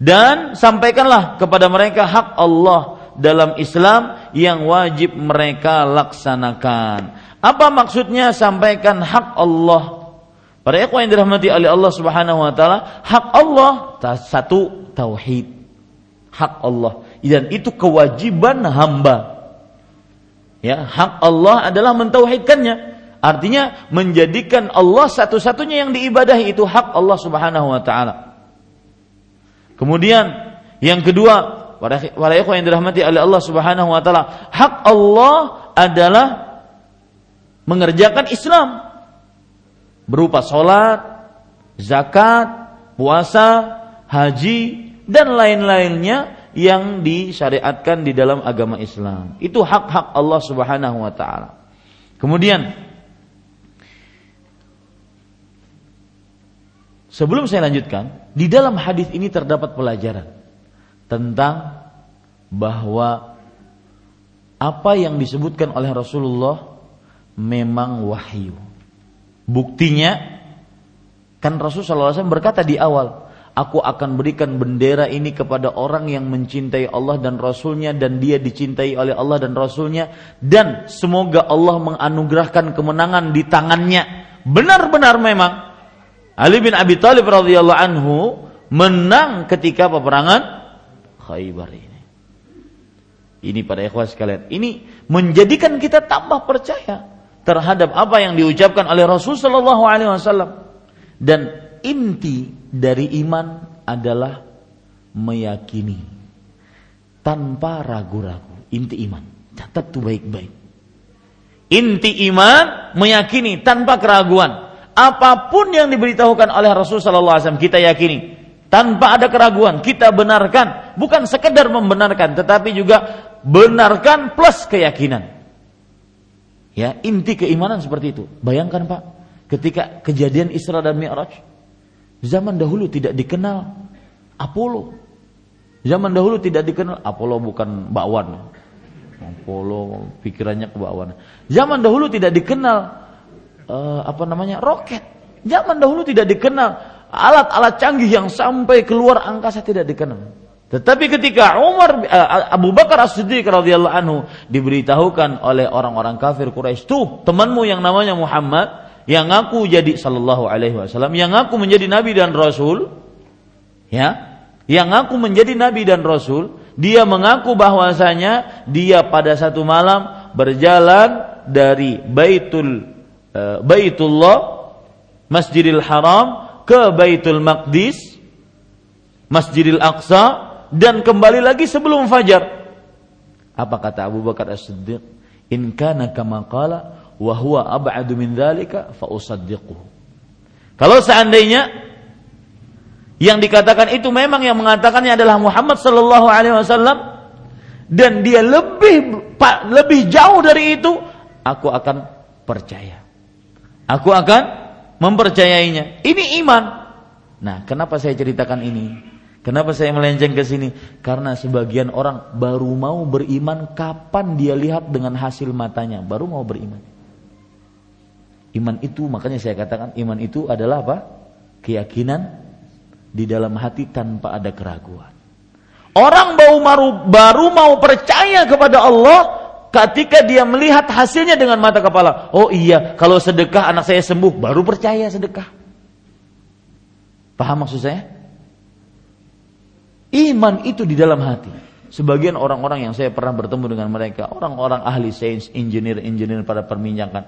Dan sampaikanlah kepada mereka hak Allah dalam Islam yang wajib mereka laksanakan. Apa maksudnya sampaikan hak Allah? Para ikhwan yang dirahmati oleh Allah Subhanahu wa taala, hak Allah satu tauhid. Hak Allah dan itu kewajiban hamba. Ya, hak Allah adalah mentauhidkannya. Artinya menjadikan Allah satu-satunya yang diibadahi itu hak Allah Subhanahu wa taala. Kemudian yang kedua, para ikhwan yang dirahmati oleh Allah Subhanahu wa taala, hak Allah adalah mengerjakan Islam berupa salat, zakat, puasa, haji dan lain-lainnya yang disyariatkan di dalam agama Islam. Itu hak-hak Allah Subhanahu wa taala. Kemudian sebelum saya lanjutkan, di dalam hadis ini terdapat pelajaran tentang bahwa apa yang disebutkan oleh Rasulullah memang wahyu. Buktinya kan Rasulullah SAW berkata di awal, aku akan berikan bendera ini kepada orang yang mencintai Allah dan Rasulnya dan dia dicintai oleh Allah dan Rasulnya dan semoga Allah menganugerahkan kemenangan di tangannya. Benar-benar memang Ali bin Abi Thalib radhiyallahu anhu menang ketika peperangan Khaybar ini. Ini pada ikhwas sekalian. Ini menjadikan kita tambah percaya terhadap apa yang diucapkan oleh Rasul Shallallahu Alaihi Wasallam dan inti dari iman adalah meyakini tanpa ragu-ragu. Inti iman. Catat tuh baik-baik. Inti iman meyakini tanpa keraguan. Apa pun yang diberitahukan oleh Rasul wasallam kita yakini tanpa ada keraguan, kita benarkan, bukan sekedar membenarkan tetapi juga benarkan plus keyakinan. Ya, inti keimanan seperti itu. Bayangkan Pak, ketika kejadian Isra dan Mi'raj, zaman dahulu tidak dikenal Apollo. Zaman dahulu tidak dikenal Apollo bukan bakwan. Apollo pikirannya ke bakwan. Zaman dahulu tidak dikenal uh, apa namanya? roket. Zaman dahulu tidak dikenal alat-alat canggih yang sampai keluar angkasa tidak dikenal. Tetapi ketika Umar uh, Abu Bakar As-Siddiq radhiyallahu anhu diberitahukan oleh orang-orang kafir Quraisy, "Tuh, temanmu yang namanya Muhammad yang aku jadi sallallahu alaihi wasallam, yang aku menjadi nabi dan rasul, ya, yang aku menjadi nabi dan rasul, dia mengaku bahwasanya dia pada satu malam berjalan dari Baitul uh, Baitullah Masjidil Haram ke Baitul Maqdis Masjidil Aqsa dan kembali lagi sebelum fajar. Apa kata Abu Bakar As-Siddiq? In kana kama qala wa huwa ab'adu min usaddiquhu. Kalau seandainya yang dikatakan itu memang yang mengatakannya adalah Muhammad sallallahu alaihi wasallam dan dia lebih lebih jauh dari itu, aku akan percaya. Aku akan mempercayainya. Ini iman. Nah, kenapa saya ceritakan ini? Kenapa saya melenceng ke sini? Karena sebagian orang baru mau beriman kapan dia lihat dengan hasil matanya, baru mau beriman. Iman itu makanya saya katakan iman itu adalah apa? Keyakinan di dalam hati tanpa ada keraguan. Orang baru, baru, baru mau percaya kepada Allah ketika dia melihat hasilnya dengan mata kepala. Oh iya, kalau sedekah anak saya sembuh, baru percaya sedekah. Paham maksud saya? Iman itu di dalam hati. Sebagian orang-orang yang saya pernah bertemu dengan mereka, orang-orang ahli sains, engineer-engineer pada perminyakan.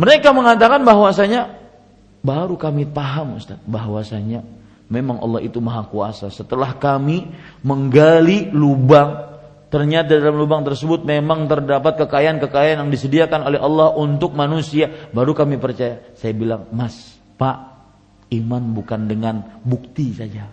Mereka mengatakan bahwasanya baru kami paham Ustaz, bahwasanya memang Allah itu maha kuasa. Setelah kami menggali lubang, ternyata dalam lubang tersebut memang terdapat kekayaan-kekayaan yang disediakan oleh Allah untuk manusia. Baru kami percaya. Saya bilang, Mas, Pak, iman bukan dengan bukti saja.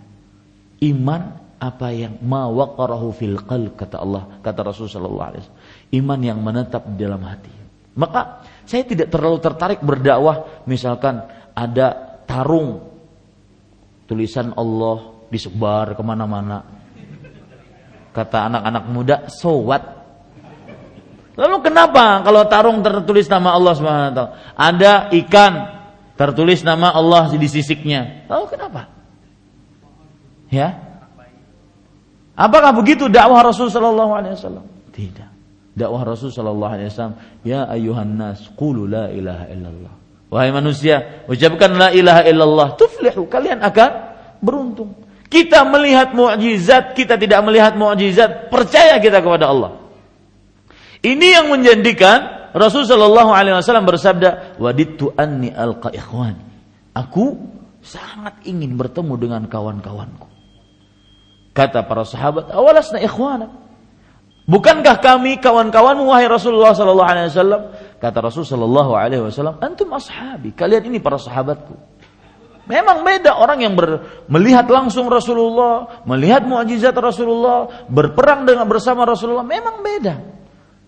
Iman apa yang ma waqarahu fil kata Allah kata Rasul sallallahu alaihi wasallam iman yang menetap di dalam hati maka saya tidak terlalu tertarik berdakwah misalkan ada tarung. Tulisan Allah disebar ke mana-mana. Kata anak-anak muda sowat lalu kenapa kalau tarung tertulis nama Allah wa ada ikan tertulis nama Allah di sisiknya. Lalu kenapa? Ya? Apakah begitu dakwah Rasul sallallahu alaihi wasallam? Tidak. Dakwah Rasul sallallahu alaihi wasallam, ya ayuhan nas qulu la ilaha illallah. Wahai manusia, ucapkan la ilaha illallah, tuflihu, kalian akan beruntung. Kita melihat mukjizat, kita tidak melihat mukjizat, percaya kita kepada Allah. Ini yang menjadikan Rasul sallallahu alaihi wasallam bersabda, "Wadittu anni alqa ikhwani." Aku sangat ingin bertemu dengan kawan-kawanku. Kata para sahabat, awalasna ikhwana. Bukankah kami kawan-kawanmu wahai Rasulullah sallallahu alaihi wasallam? Kata Rasul sallallahu alaihi wasallam, antum ashabi. Kalian ini para sahabatku. Memang beda orang yang ber, melihat langsung Rasulullah, melihat mukjizat Rasulullah, berperang dengan bersama Rasulullah, memang beda.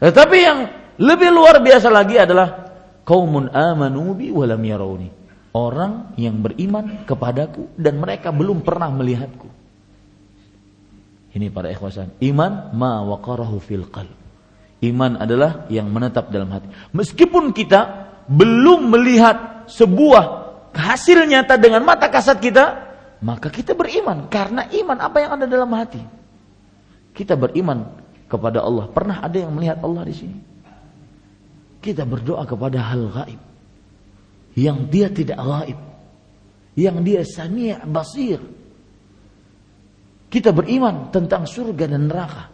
Tetapi yang lebih luar biasa lagi adalah kaumun amanu bi walam yarawni. Orang yang beriman kepadaku dan mereka belum pernah melihatku. Ini para ikhwasan. Iman ma waqarahu fil qalb. Iman adalah yang menetap dalam hati. Meskipun kita belum melihat sebuah hasil nyata dengan mata kasat kita, maka kita beriman karena iman apa yang ada dalam hati. Kita beriman kepada Allah. Pernah ada yang melihat Allah di sini? Kita berdoa kepada hal gaib yang dia tidak gaib, yang dia sami' basir, kita beriman tentang surga dan neraka.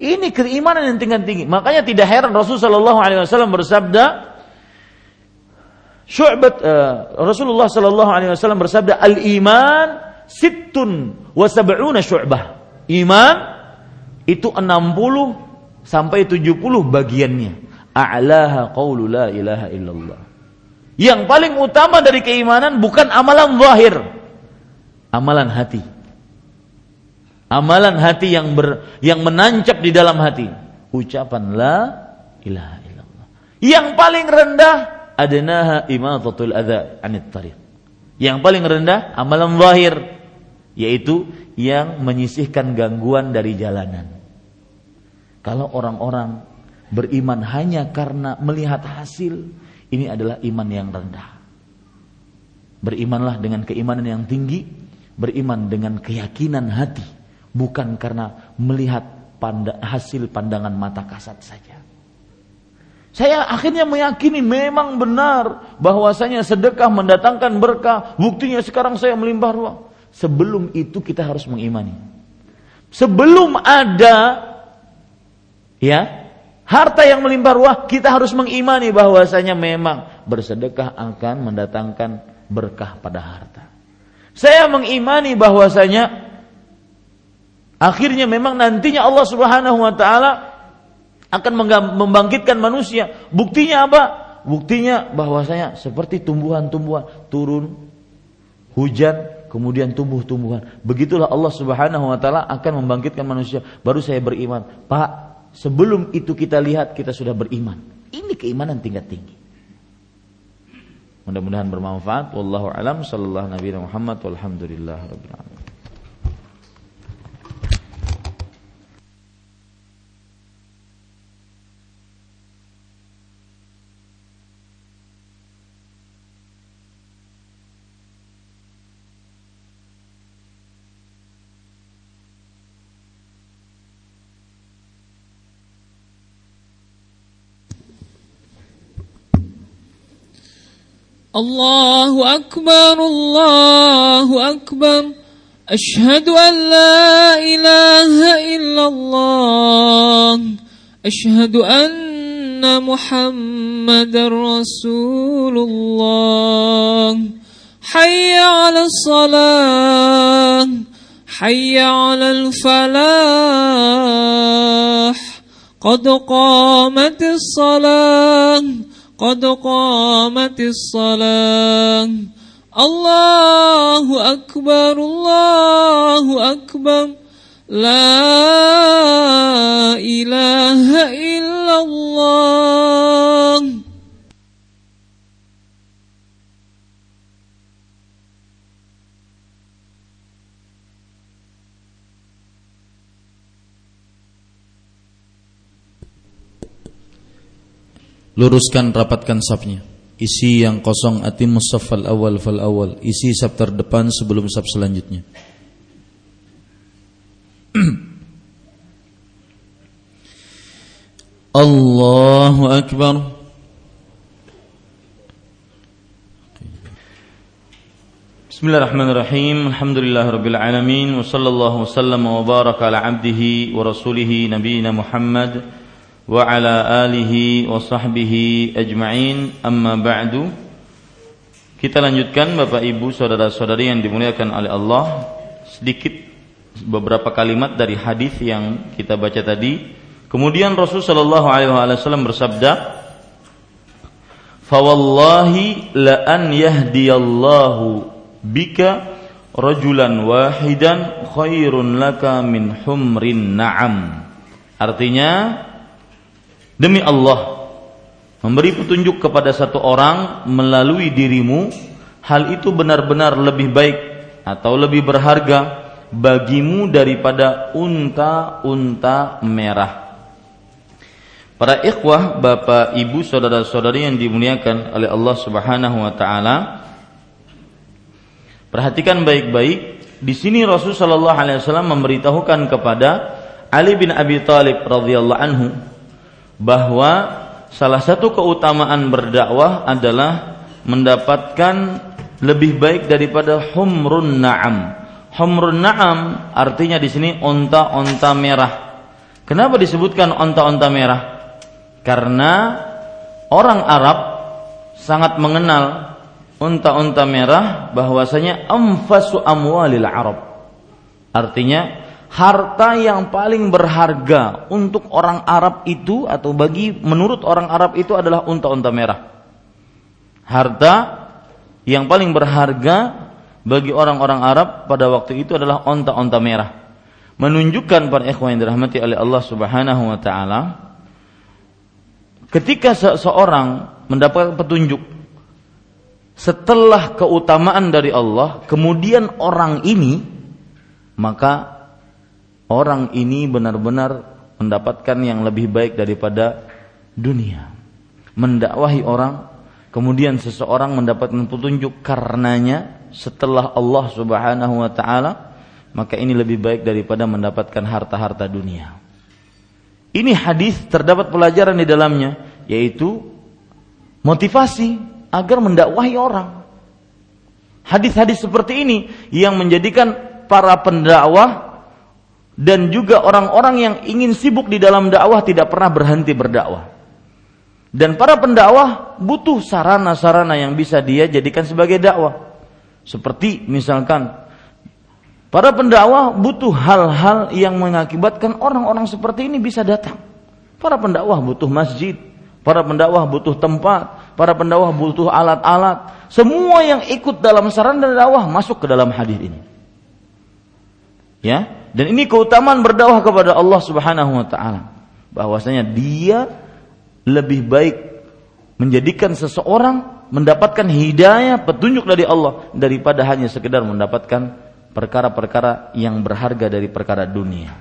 Ini keimanan yang tinggi tinggi. Makanya tidak heran Rasulullah Wasallam bersabda, Syu'bat uh, Rasulullah Shallallahu Alaihi Wasallam bersabda, al iman sittun wa sab'una syu'bah. Iman itu 60 sampai 70 bagiannya. A'laha qaulu la ilaha illallah. Yang paling utama dari keimanan bukan amalan zahir. Amalan hati. Amalan hati yang ber, yang menancap di dalam hati. Ucapan la ilaha illallah. Yang paling rendah adnaha imatatul adza anit tariq. Yang paling rendah amalan zahir yaitu yang menyisihkan gangguan dari jalanan. Kalau orang-orang beriman hanya karena melihat hasil, ini adalah iman yang rendah. Berimanlah dengan keimanan yang tinggi, beriman dengan keyakinan hati, bukan karena melihat panda, hasil pandangan mata kasat saja. Saya akhirnya meyakini memang benar bahwasanya sedekah mendatangkan berkah. Buktinya sekarang saya melimpah ruah. Sebelum itu kita harus mengimani. Sebelum ada ya harta yang melimpah ruah, kita harus mengimani bahwasanya memang bersedekah akan mendatangkan berkah pada harta. Saya mengimani bahwasanya akhirnya memang nantinya Allah Subhanahu wa taala akan membangkitkan manusia. Buktinya apa? Buktinya bahwasanya seperti tumbuhan-tumbuhan turun hujan kemudian tumbuh-tumbuhan. Begitulah Allah Subhanahu wa taala akan membangkitkan manusia. Baru saya beriman. Pak, Sebelum itu kita lihat kita sudah beriman. Ini keimanan tingkat tinggi. Mudah-mudahan bermanfaat. Wallahu alam sallallahu nabi Muhammad walhamdulillah rabbil alamin. الله أكبر الله أكبر. أشهد أن لا إله إلا الله. أشهد أن محمد رسول الله. حي على الصلاة حي على الفلاح. قد قامت الصلاة قد قامت الصلاة الله أكبر الله أكبر لا Luruskan rapatkan sapnya. Isi yang kosong atim mustaffal awal fal awal. Isi sap terdepan sebelum sap selanjutnya. [CLEARS THROAT] Allahu Akbar. Bismillahirrahmanirrahim. Alhamdulillahirabbil alamin wa sallallahu wasallam wa baraka ala abdihi wa rasulihi nabiyina Muhammad wa ala alihi wa sahbihi ajma'in. Amma ba'du. Kita lanjutkan Bapak Ibu saudara-saudari yang dimuliakan oleh Allah. Sedikit beberapa kalimat dari hadis yang kita baca tadi. Kemudian Rasul sallallahu alaihi wasallam bersabda fawallahi la an yahdiyallahu bika rajulan wahidan khairun laka min humrin na'am. Artinya Demi Allah, memberi petunjuk kepada satu orang melalui dirimu, hal itu benar-benar lebih baik atau lebih berharga bagimu daripada unta-unta merah. Para ikhwah, bapak, ibu, saudara-saudari yang dimuliakan oleh Allah Subhanahu wa taala, perhatikan baik-baik. Di sini Rasul sallallahu alaihi wasallam memberitahukan kepada Ali bin Abi Thalib radhiyallahu anhu bahwa salah satu keutamaan berdakwah adalah mendapatkan lebih baik daripada humrun na'am. Humrun na'am artinya di sini onta-onta merah. Kenapa disebutkan onta-onta merah? Karena orang Arab sangat mengenal unta-unta merah bahwasanya amfasu amwalil Arab. Artinya harta yang paling berharga untuk orang Arab itu atau bagi menurut orang Arab itu adalah unta-unta merah. Harta yang paling berharga bagi orang-orang Arab pada waktu itu adalah unta-unta merah. Menunjukkan para ikhwan yang dirahmati oleh Allah Subhanahu wa taala ketika seseorang mendapat petunjuk setelah keutamaan dari Allah, kemudian orang ini, maka orang ini benar-benar mendapatkan yang lebih baik daripada dunia. Mendakwahi orang, kemudian seseorang mendapatkan petunjuk karenanya setelah Allah Subhanahu wa taala, maka ini lebih baik daripada mendapatkan harta-harta dunia. Ini hadis terdapat pelajaran di dalamnya, yaitu motivasi agar mendakwahi orang. Hadis-hadis seperti ini yang menjadikan para pendakwah dan juga orang-orang yang ingin sibuk di dalam dakwah tidak pernah berhenti berdakwah. Dan para pendakwah butuh sarana-sarana yang bisa dia jadikan sebagai dakwah. Seperti misalkan para pendakwah butuh hal-hal yang mengakibatkan orang-orang seperti ini bisa datang. Para pendakwah butuh masjid, para pendakwah butuh tempat, para pendakwah butuh alat-alat. Semua yang ikut dalam saran dan dakwah masuk ke dalam hadis ini. Ya, dan ini keutamaan berdakwah kepada Allah Subhanahu wa taala. Bahwasanya dia lebih baik menjadikan seseorang mendapatkan hidayah, petunjuk dari Allah daripada hanya sekedar mendapatkan perkara-perkara yang berharga dari perkara dunia.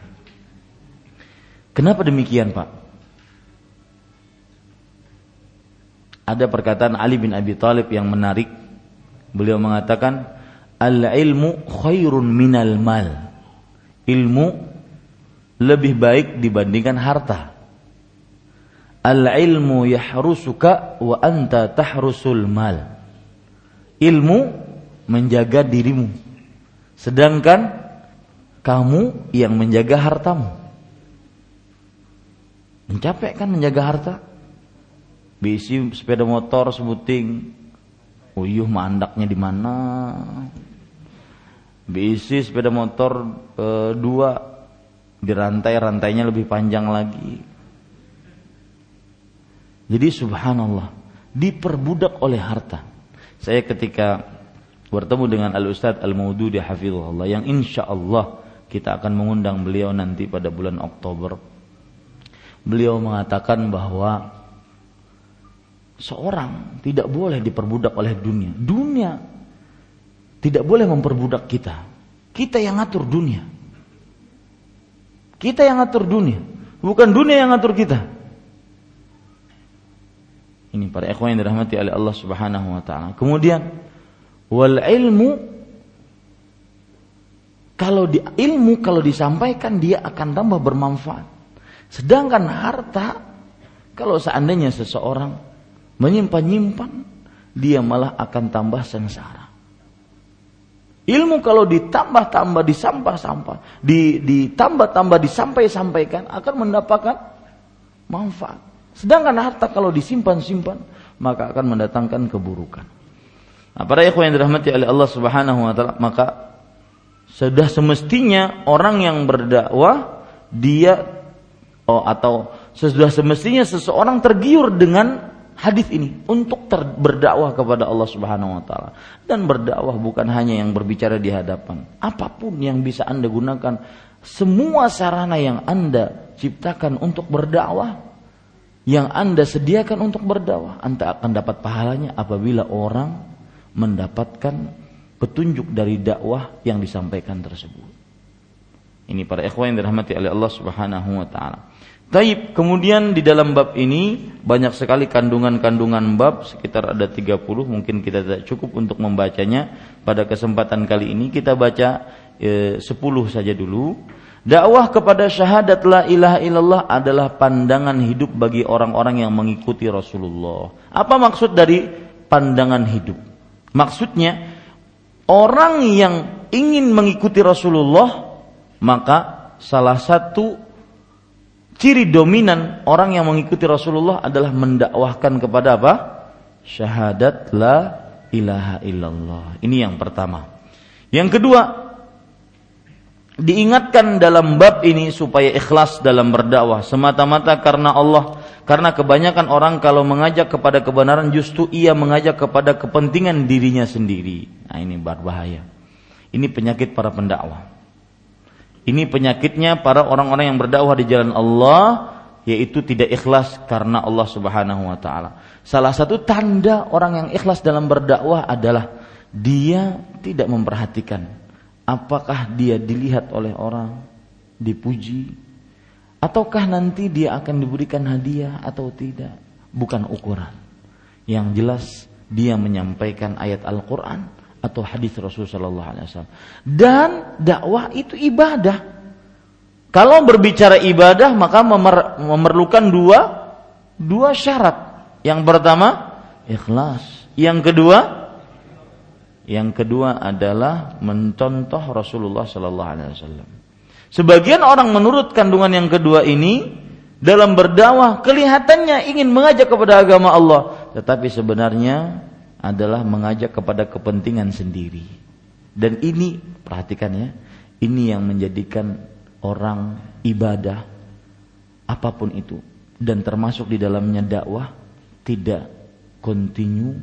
Kenapa demikian, Pak? ada perkataan Ali bin Abi Thalib yang menarik. Beliau mengatakan, "Al-ilmu khairun minal mal." Ilmu lebih baik dibandingkan harta. Al-ilmu yahrusuka wa anta tahrusul mal. Ilmu menjaga dirimu. Sedangkan kamu yang menjaga hartamu. Mencapek kan menjaga harta? Bisi sepeda motor sebuting. Uyuh mandaknya di mana? Bisi sepeda motor e, dua di rantai rantainya lebih panjang lagi. Jadi subhanallah diperbudak oleh harta. Saya ketika bertemu dengan Al Ustadz Al Maududi Hafizullah yang insya Allah kita akan mengundang beliau nanti pada bulan Oktober. Beliau mengatakan bahwa seorang tidak boleh diperbudak oleh dunia. Dunia tidak boleh memperbudak kita. Kita yang ngatur dunia. Kita yang ngatur dunia, bukan dunia yang ngatur kita. Ini para ikhwan yang dirahmati oleh Allah Subhanahu wa taala. Kemudian wal ilmu kalau di ilmu kalau disampaikan dia akan tambah bermanfaat. Sedangkan harta kalau seandainya seseorang menyimpan-nyimpan, dia malah akan tambah sengsara. Ilmu kalau ditambah-tambah, disampah-sampah, ditambah-tambah, disampai-sampaikan akan mendapatkan manfaat. Sedangkan harta kalau disimpan-simpan, maka akan mendatangkan keburukan. Nah, para ikhwan yang dirahmati oleh Allah Subhanahu wa taala, maka sudah semestinya orang yang berdakwah dia oh, atau sudah semestinya seseorang tergiur dengan hadis ini untuk berdakwah kepada Allah Subhanahu wa taala. Dan berdakwah bukan hanya yang berbicara di hadapan. Apa pun yang bisa Anda gunakan, semua sarana yang Anda ciptakan untuk berdakwah, yang Anda sediakan untuk berdakwah, Anda akan dapat pahalanya apabila orang mendapatkan petunjuk dari dakwah yang disampaikan tersebut. Ini para ikhwan yang dirahmati oleh Allah Subhanahu wa taala. Taib, kemudian di dalam bab ini banyak sekali kandungan-kandungan bab sekitar ada 30 mungkin kita tidak cukup untuk membacanya. Pada kesempatan kali ini kita baca e, 10 saja dulu. Dakwah kepada syahadat la ilaha illallah adalah pandangan hidup bagi orang-orang yang mengikuti Rasulullah. Apa maksud dari pandangan hidup? Maksudnya orang yang ingin mengikuti Rasulullah maka salah satu ciri dominan orang yang mengikuti Rasulullah adalah mendakwahkan kepada apa? Syahadat la ilaha illallah. Ini yang pertama. Yang kedua, diingatkan dalam bab ini supaya ikhlas dalam berdakwah semata-mata karena Allah karena kebanyakan orang kalau mengajak kepada kebenaran justru ia mengajak kepada kepentingan dirinya sendiri nah ini berbahaya ini penyakit para pendakwah ini penyakitnya para orang-orang yang berdakwah di jalan Allah yaitu tidak ikhlas karena Allah Subhanahu wa taala salah satu tanda orang yang ikhlas dalam berdakwah adalah dia tidak memperhatikan apakah dia dilihat oleh orang, dipuji, ataukah nanti dia akan diberikan hadiah atau tidak, bukan ukuran. Yang jelas dia menyampaikan ayat Al-Quran atau hadis Rasulullah SAW. Dan dakwah itu ibadah. Kalau berbicara ibadah maka memer memerlukan dua dua syarat. Yang pertama ikhlas. Yang kedua yang kedua adalah mencontoh Rasulullah Sallallahu Alaihi Wasallam. Sebagian orang menurut kandungan yang kedua ini dalam berdakwah kelihatannya ingin mengajak kepada agama Allah, tetapi sebenarnya adalah mengajak kepada kepentingan sendiri. Dan ini perhatikan ya, ini yang menjadikan orang ibadah apa pun itu dan termasuk di dalamnya dakwah tidak kontinu,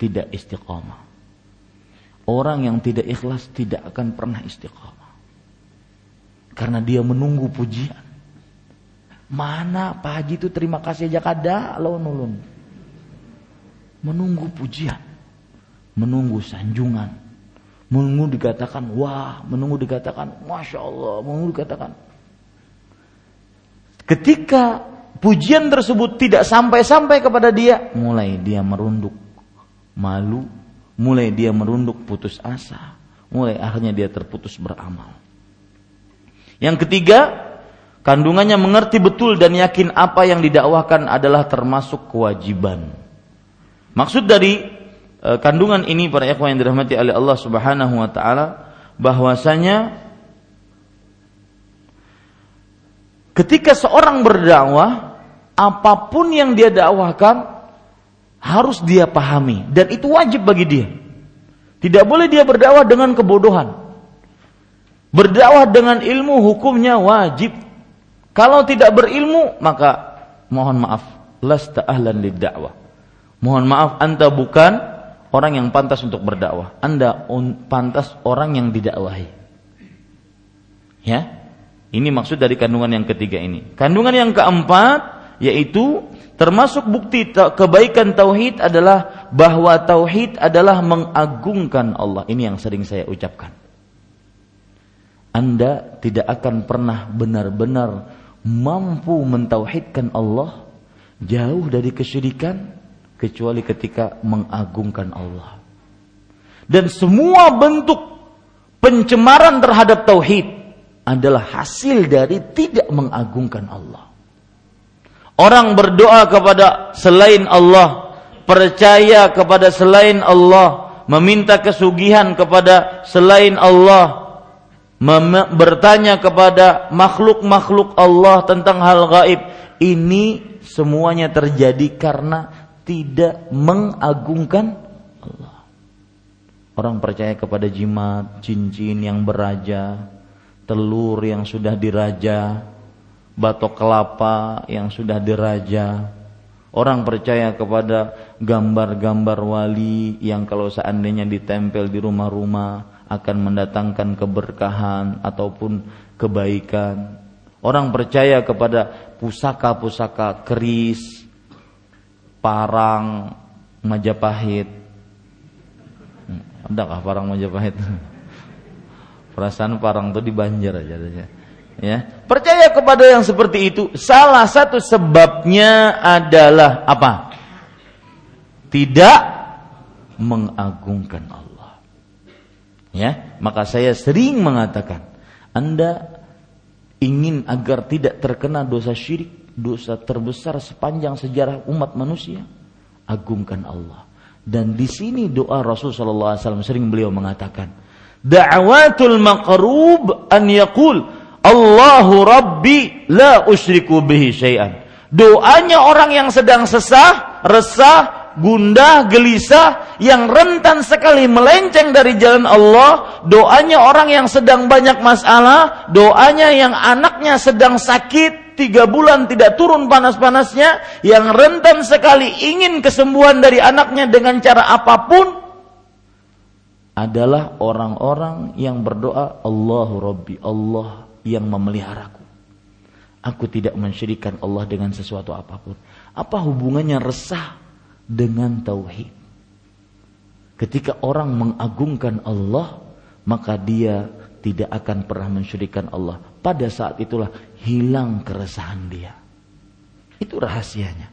tidak istiqamah. Orang yang tidak ikhlas tidak akan pernah istiqamah. Karena dia menunggu pujian. Mana Pak Haji itu terima kasih aja kada lo nulun. Menunggu pujian. Menunggu sanjungan. Menunggu dikatakan wah, menunggu dikatakan masya Allah, menunggu dikatakan. Ketika pujian tersebut tidak sampai-sampai kepada dia, mulai dia merunduk, malu, mulai dia merunduk putus asa, mulai akhirnya dia terputus beramal. Yang ketiga, kandungannya mengerti betul dan yakin apa yang didakwahkan adalah termasuk kewajiban. Maksud dari e, kandungan ini para ikhwan yang dirahmati oleh Allah Subhanahu wa taala bahwasanya ketika seorang berdakwah apa pun yang dia dakwahkan harus dia pahami dan itu wajib bagi dia. Tidak boleh dia berdakwah dengan kebodohan. Berdakwah dengan ilmu hukumnya wajib. Kalau tidak berilmu maka mohon maaf lasta ahlan dakwah. Mohon maaf anda bukan orang yang pantas untuk berdakwah. Anda pantas orang yang didakwahi. Ya. Ini maksud dari kandungan yang ketiga ini. Kandungan yang keempat yaitu Termasuk bukti kebaikan tauhid adalah bahwa tauhid adalah mengagungkan Allah. Ini yang sering saya ucapkan. Anda tidak akan pernah benar-benar mampu mentauhidkan Allah jauh dari kesyirikan kecuali ketika mengagungkan Allah. Dan semua bentuk pencemaran terhadap tauhid adalah hasil dari tidak mengagungkan Allah. Orang berdoa kepada selain Allah, percaya kepada selain Allah, meminta kesugihan kepada selain Allah, bertanya kepada makhluk-makhluk Allah tentang hal gaib. Ini semuanya terjadi karena tidak mengagungkan Allah. Orang percaya kepada jimat, cincin yang beraja, telur yang sudah diraja, batok kelapa yang sudah diraja. Orang percaya kepada gambar-gambar wali yang kalau seandainya ditempel di rumah-rumah akan mendatangkan keberkahan ataupun kebaikan. Orang percaya kepada pusaka-pusaka keris, parang, Majapahit. Adakah parang Majapahit? Perasaan parang itu di Banjar aja. Ya, percaya kepada yang seperti itu. Salah satu sebabnya adalah apa? Tidak mengagungkan Allah. Ya, maka saya sering mengatakan, Anda ingin agar tidak terkena dosa syirik, dosa terbesar sepanjang sejarah umat manusia, agungkan Allah. Dan di sini doa Rasul sallallahu alaihi wasallam sering beliau mengatakan, da'watul maqrub an yaqul Allahu Rabbi la usyriku bihi syai'an. Doanya orang yang sedang sesah, resah, gundah, gelisah, yang rentan sekali melenceng dari jalan Allah, doanya orang yang sedang banyak masalah, doanya yang anaknya sedang sakit, tiga bulan tidak turun panas-panasnya, yang rentan sekali ingin kesembuhan dari anaknya dengan cara apa pun, adalah orang-orang yang berdoa, Allahu Rabbi, Allah yang memeliharaku. Aku tidak mensyirikan Allah dengan sesuatu apa pun. Apa hubungannya resah dengan tauhid? Ketika orang mengagungkan Allah, maka dia tidak akan pernah mensyirikan Allah. Pada saat itulah hilang keresahan dia. Itu rahasianya.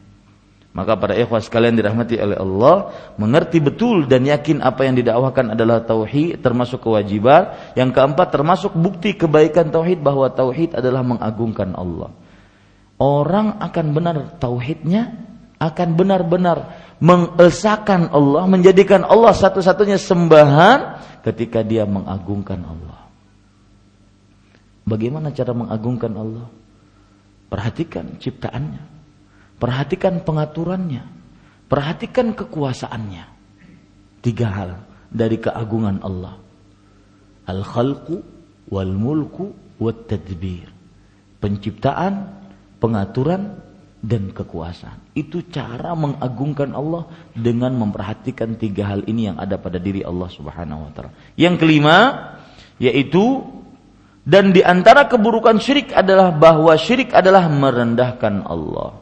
Maka para ikhwah sekalian dirahmati oleh Allah, mengerti betul dan yakin apa yang didakwakan adalah tauhid termasuk kewajiban. Yang keempat termasuk bukti kebaikan tauhid bahwa tauhid adalah mengagungkan Allah. Orang akan benar tauhidnya, akan benar-benar mengesahkan Allah, menjadikan Allah satu-satunya sembahan ketika dia mengagungkan Allah. Bagaimana cara mengagungkan Allah? Perhatikan ciptaannya Perhatikan pengaturannya. Perhatikan kekuasaannya. Tiga hal dari keagungan Allah. Al-khalqu wal mulku wat tadbir. Penciptaan, pengaturan dan kekuasaan. Itu cara mengagungkan Allah dengan memperhatikan tiga hal ini yang ada pada diri Allah Subhanahu wa taala. Yang kelima yaitu dan di antara keburukan syirik adalah bahwa syirik adalah merendahkan Allah.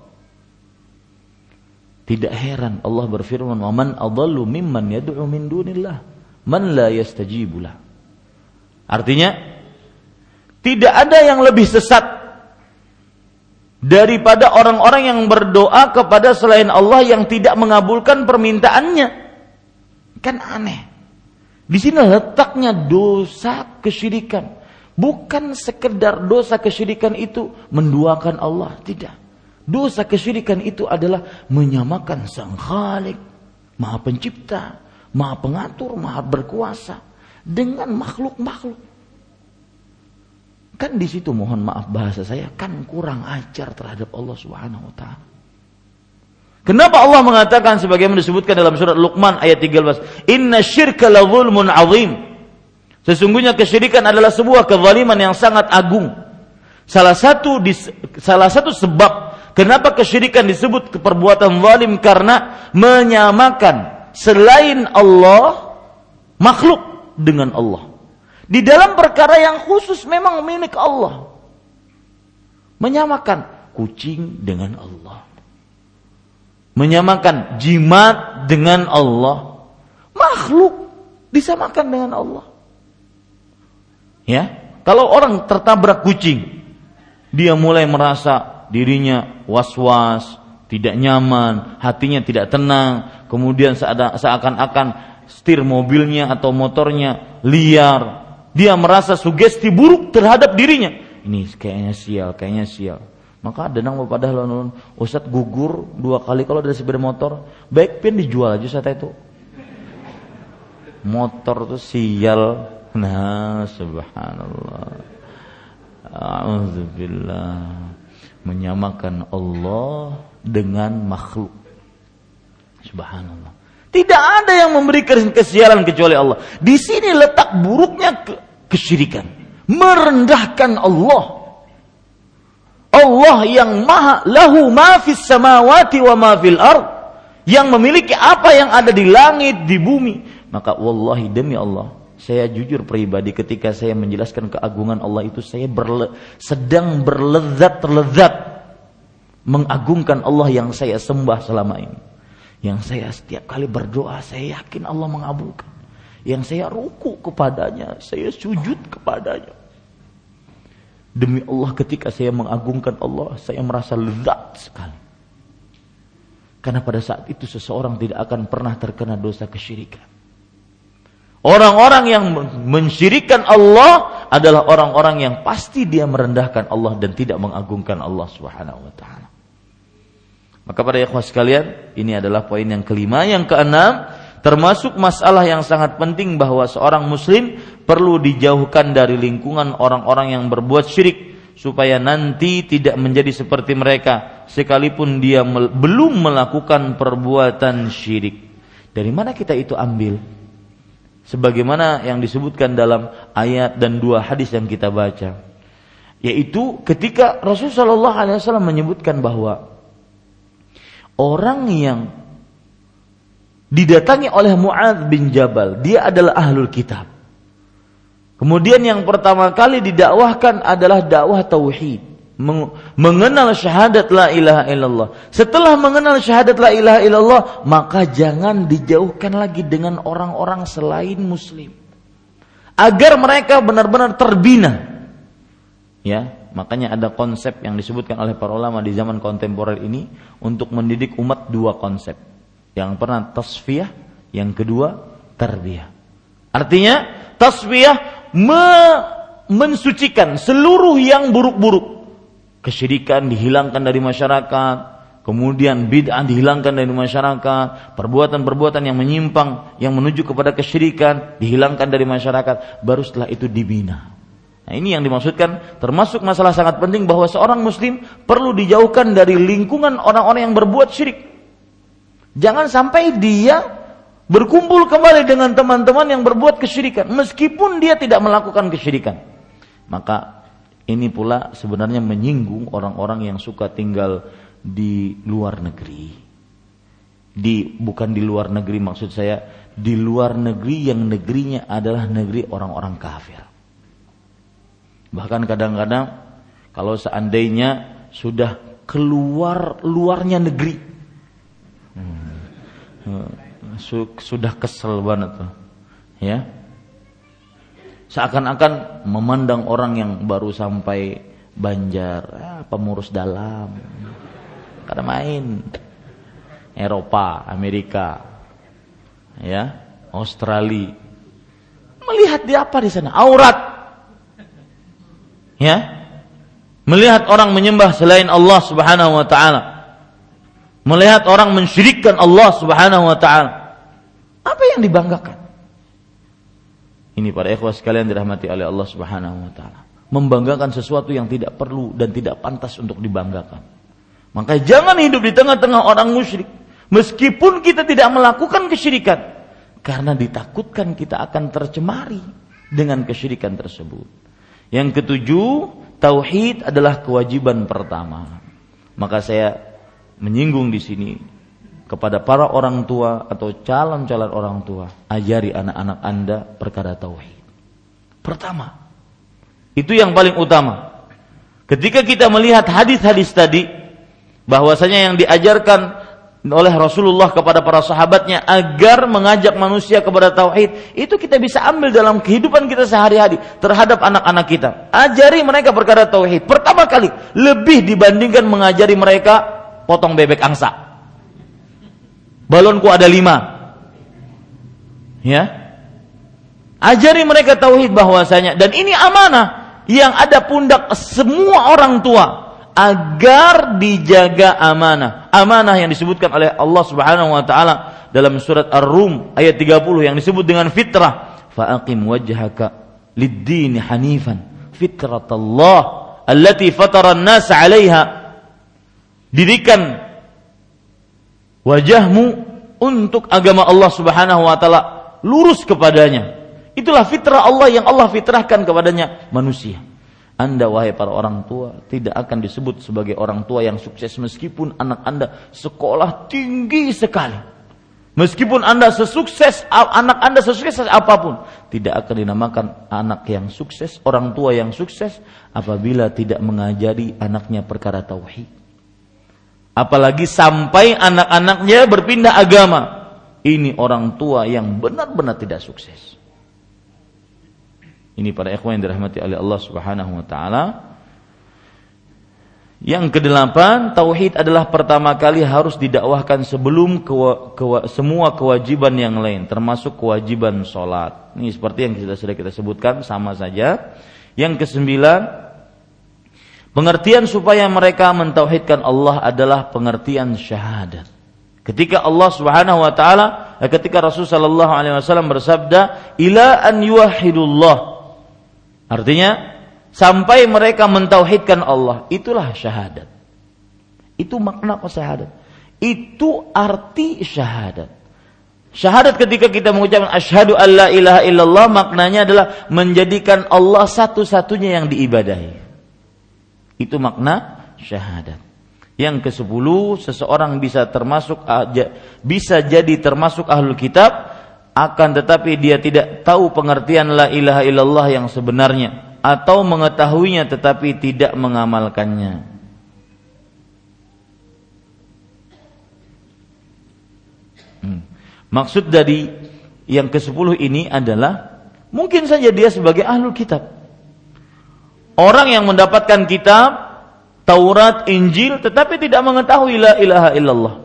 Tidak heran Allah berfirman, "Wa man adallu mimman yad'u min dunillah man la yastajibulah." Artinya, tidak ada yang lebih sesat daripada orang-orang yang berdoa kepada selain Allah yang tidak mengabulkan permintaannya. Kan aneh. Di sini letaknya dosa kesyirikan. Bukan sekedar dosa kesyirikan itu menduakan Allah, tidak. Dosa kesyirikan itu adalah menyamakan sang khalik, maha pencipta, maha pengatur, maha berkuasa dengan makhluk-makhluk. Kan di situ mohon maaf bahasa saya kan kurang ajar terhadap Allah Subhanahu wa taala. Kenapa Allah mengatakan sebagaimana disebutkan dalam surat Luqman ayat 13, "Inna syirka la zulmun azim." Sesungguhnya kesyirikan adalah sebuah kezaliman yang sangat agung. Salah satu salah satu sebab Kenapa kesyirikan disebut perbuatan zalim? Karena menyamakan selain Allah makhluk dengan Allah. Di dalam perkara yang khusus memang milik Allah. Menyamakan kucing dengan Allah. Menyamakan jimat dengan Allah. Makhluk disamakan dengan Allah. Ya, kalau orang tertabrak kucing, dia mulai merasa dirinya was-was, tidak nyaman, hatinya tidak tenang, kemudian seakan-akan setir mobilnya atau motornya liar. Dia merasa sugesti buruk terhadap dirinya. Ini kayaknya sial, kayaknya sial. Maka ada nang padahal lalu Ustaz gugur dua kali kalau dari sepeda motor, baik pin dijual aja saat itu. Motor tuh sial. Nah, subhanallah. Alhamdulillah menyamakan Allah dengan makhluk. Subhanallah. Tidak ada yang memberi kesialan kecuali Allah. Di sini letak buruknya ke kesyirikan. Merendahkan Allah. Allah yang maha lahu ma fis samawati wa ma fil. Yang memiliki apa yang ada di langit, di bumi. Maka wallahi demi Allah, saya jujur pribadi ketika saya menjelaskan keagungan Allah itu saya berle, sedang berlezat-lezat mengagungkan Allah yang saya sembah selama ini. Yang saya setiap kali berdoa saya yakin Allah mengabulkan. Yang saya ruku kepadanya, saya sujud kepadanya. Demi Allah ketika saya mengagungkan Allah, saya merasa lezat sekali. Karena pada saat itu seseorang tidak akan pernah terkena dosa kesyirikan. Orang-orang yang mensyirikan Allah adalah orang-orang yang pasti dia merendahkan Allah dan tidak mengagungkan Allah Subhanahu wa taala. Maka pada ikhwah sekalian, ini adalah poin yang kelima, yang keenam termasuk masalah yang sangat penting bahwa seorang muslim perlu dijauhkan dari lingkungan orang-orang yang berbuat syirik. supaya nanti tidak menjadi seperti mereka sekalipun dia mel- belum melakukan perbuatan syirik. Dari mana kita itu ambil? Sebagaimana yang disebutkan dalam ayat dan dua hadis yang kita baca. Yaitu ketika Rasulullah SAW menyebutkan bahwa orang yang didatangi oleh Mu'adz bin Jabal, dia adalah ahlul kitab. Kemudian yang pertama kali didakwahkan adalah dakwah tauhid mengenal syahadat la ilaha illallah. Setelah mengenal syahadat la ilaha illallah, maka jangan dijauhkan lagi dengan orang-orang selain muslim. Agar mereka benar-benar terbina. Ya, makanya ada konsep yang disebutkan oleh para ulama di zaman kontemporer ini untuk mendidik umat dua konsep. Yang pertama tasfiyah, yang kedua tarbiyah. Artinya tasfiyah me mensucikan seluruh yang buruk-buruk kesyirikan dihilangkan dari masyarakat, kemudian bid'ah dihilangkan dari masyarakat, perbuatan-perbuatan yang menyimpang yang menuju kepada kesyirikan dihilangkan dari masyarakat, baru setelah itu dibina. Nah, ini yang dimaksudkan termasuk masalah sangat penting bahwa seorang muslim perlu dijauhkan dari lingkungan orang-orang yang berbuat syirik. Jangan sampai dia berkumpul kembali dengan teman-teman yang berbuat kesyirikan meskipun dia tidak melakukan kesyirikan. Maka ini pula sebenarnya menyinggung orang-orang yang suka tinggal di luar negeri. Di bukan di luar negeri maksud saya di luar negeri yang negerinya adalah negeri orang-orang kafir. Bahkan kadang-kadang kalau seandainya sudah keluar luarnya negeri, hmm, sudah kesel banget tuh, ya seakan-akan memandang orang yang baru sampai Banjar, ah, pemurus dalam, karena main. Eropa, Amerika, ya, Australia, melihat di apa di sana? Aurat, ya, melihat orang menyembah selain Allah Subhanahu Wa Taala, melihat orang mensyirikkan Allah Subhanahu Wa Taala, apa yang dibanggakan? Ini para ikhwah sekalian dirahmati oleh Allah Subhanahu wa taala. Membanggakan sesuatu yang tidak perlu dan tidak pantas untuk dibanggakan. Maka jangan hidup di tengah-tengah orang musyrik meskipun kita tidak melakukan kesyirikan karena ditakutkan kita akan tercemari dengan kesyirikan tersebut. Yang ketujuh, tauhid adalah kewajiban pertama. Maka saya menyinggung di sini kepada para orang tua atau calon-calon orang tua, ajari anak-anak Anda perkara tauhid. Pertama, itu yang paling utama. Ketika kita melihat hadis-hadis tadi, bahwasanya yang diajarkan oleh Rasulullah kepada para sahabatnya agar mengajak manusia kepada tauhid, itu kita bisa ambil dalam kehidupan kita sehari-hari terhadap anak-anak kita. Ajari mereka perkara tauhid. Pertama kali, lebih dibandingkan mengajari mereka potong bebek angsa balonku ada lima. Ya. Ajari mereka tauhid bahwasanya dan ini amanah yang ada pundak semua orang tua agar dijaga amanah. Amanah yang disebutkan oleh Allah Subhanahu wa taala dalam surat Ar-Rum ayat 30 yang disebut dengan fitrah. Fa'aqim wajhaka lid-din hanifan fitratallah allati fatara an-nas 'alaiha. Dirikan wajahmu untuk agama Allah Subhanahu wa taala lurus kepadanya. Itulah fitrah Allah yang Allah fitrahkan kepadanya manusia. Anda wahai para orang tua tidak akan disebut sebagai orang tua yang sukses meskipun anak Anda sekolah tinggi sekali. Meskipun Anda sesukses anak Anda sesukses apa pun, tidak akan dinamakan anak yang sukses, orang tua yang sukses apabila tidak mengajari anaknya perkara tauhid. Apalagi sampai anak-anaknya berpindah agama. Ini orang tua yang benar-benar tidak sukses. Ini para ikhwan yang dirahmati oleh Allah Subhanahu wa taala. Yang kedelapan, tauhid adalah pertama kali harus didakwahkan sebelum kewa, kewa, semua kewajiban yang lain, termasuk kewajiban sholat. Ini seperti yang kita sudah kita sebutkan, sama saja. Yang kesembilan, Pengertian supaya mereka mentauhidkan Allah adalah pengertian syahadat. Ketika Allah Subhanahu wa taala eh, ketika Rasul sallallahu alaihi wasallam bersabda ila an yuwahhidullah. Artinya sampai mereka mentauhidkan Allah. Itulah syahadat. Itu makna syahadat. Itu arti syahadat. Syahadat ketika kita mengucapkan asyhadu alla ilaha illallah maknanya adalah menjadikan Allah satu-satunya yang diibadahi. Itu makna syahadat. Yang ke sepuluh seseorang bisa termasuk bisa jadi termasuk ahlul kitab akan tetapi dia tidak tahu pengertian la ilaha illallah yang sebenarnya atau mengetahuinya tetapi tidak mengamalkannya. Hmm. Maksud dari yang ke-10 ini adalah mungkin saja dia sebagai ahlul kitab. Orang yang mendapatkan kitab Taurat, Injil tetapi tidak mengetahui la ilaha illallah.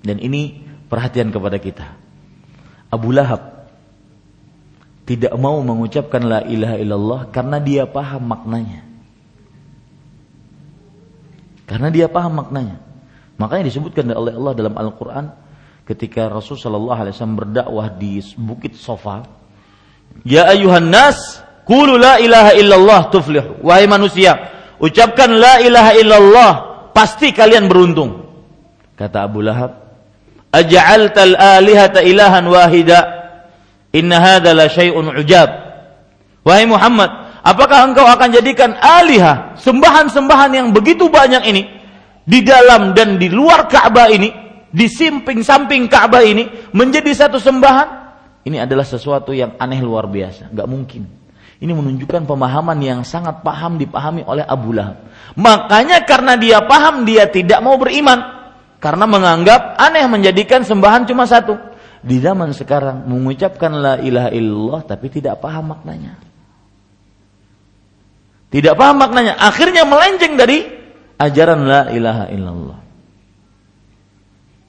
Dan ini perhatian kepada kita. Abu Lahab tidak mau mengucapkan la ilaha illallah karena dia paham maknanya. Karena dia paham maknanya. Makanya disebutkan oleh Allah dalam Al-Qur'an ketika Rasul sallallahu alaihi wasallam berdakwah di Bukit Sofa, "Ya ayuhan nas, qulu la ilaha illallah tuflih." Wahai manusia, ucapkan la ilaha illallah, pasti kalian beruntung. Kata Abu Lahab, "Aj'altal alihata ilahan wahida?" Inna hadza la syai'un ujab. Wahai Muhammad, apakah engkau akan jadikan alihah, sembahan-sembahan yang begitu banyak ini di dalam dan di luar Ka'bah ini di samping-samping Ka'bah ini menjadi satu sembahan, ini adalah sesuatu yang aneh luar biasa, nggak mungkin. Ini menunjukkan pemahaman yang sangat paham dipahami oleh Abu Lahab. Makanya karena dia paham dia tidak mau beriman karena menganggap aneh menjadikan sembahan cuma satu. Di zaman sekarang mengucapkan la ilaha illallah tapi tidak paham maknanya. Tidak paham maknanya, akhirnya melenceng dari ajaran la ilaha illallah.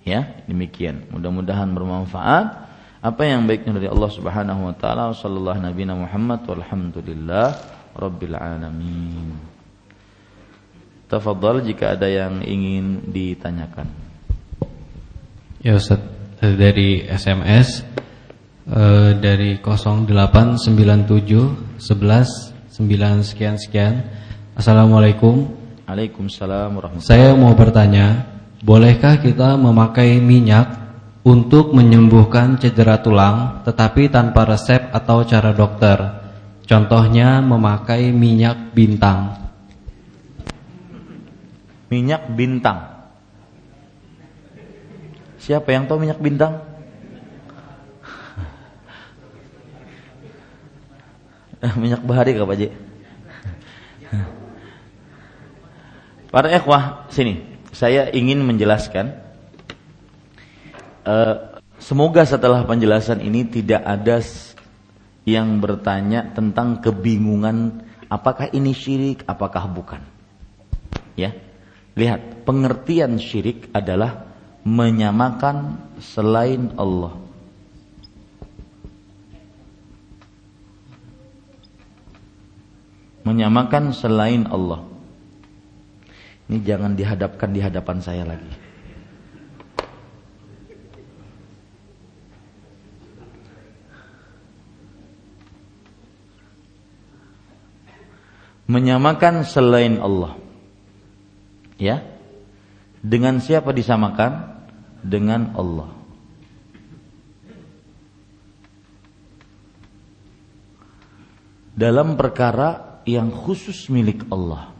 Ya, demikian. Mudah-mudahan bermanfaat. Apa yang baiknya dari Allah Subhanahu wa taala sallallahu nabi Muhammad walhamdulillah rabbil alamin. Tafadhal jika ada yang ingin ditanyakan. Ya Ustaz, dari SMS eh, dari 0897 11 9 sekian sekian. Assalamualaikum. Waalaikumsalam warahmatullahi Saya mau bertanya, Bolehkah kita memakai minyak untuk menyembuhkan cedera tulang tetapi tanpa resep atau cara dokter? Contohnya memakai minyak bintang. Minyak bintang. Siapa yang tahu minyak bintang? [LAUGHS] minyak bahari Pak Pak Para ikhwah sini saya ingin menjelaskan uh, semoga setelah penjelasan ini tidak ada yang bertanya tentang kebingungan apakah ini syirik apakah bukan. Ya lihat pengertian syirik adalah menyamakan selain Allah. Menyamakan selain Allah. Ini jangan dihadapkan di hadapan saya lagi. Menyamakan selain Allah. Ya. Dengan siapa disamakan? Dengan Allah. Dalam perkara yang khusus milik Allah.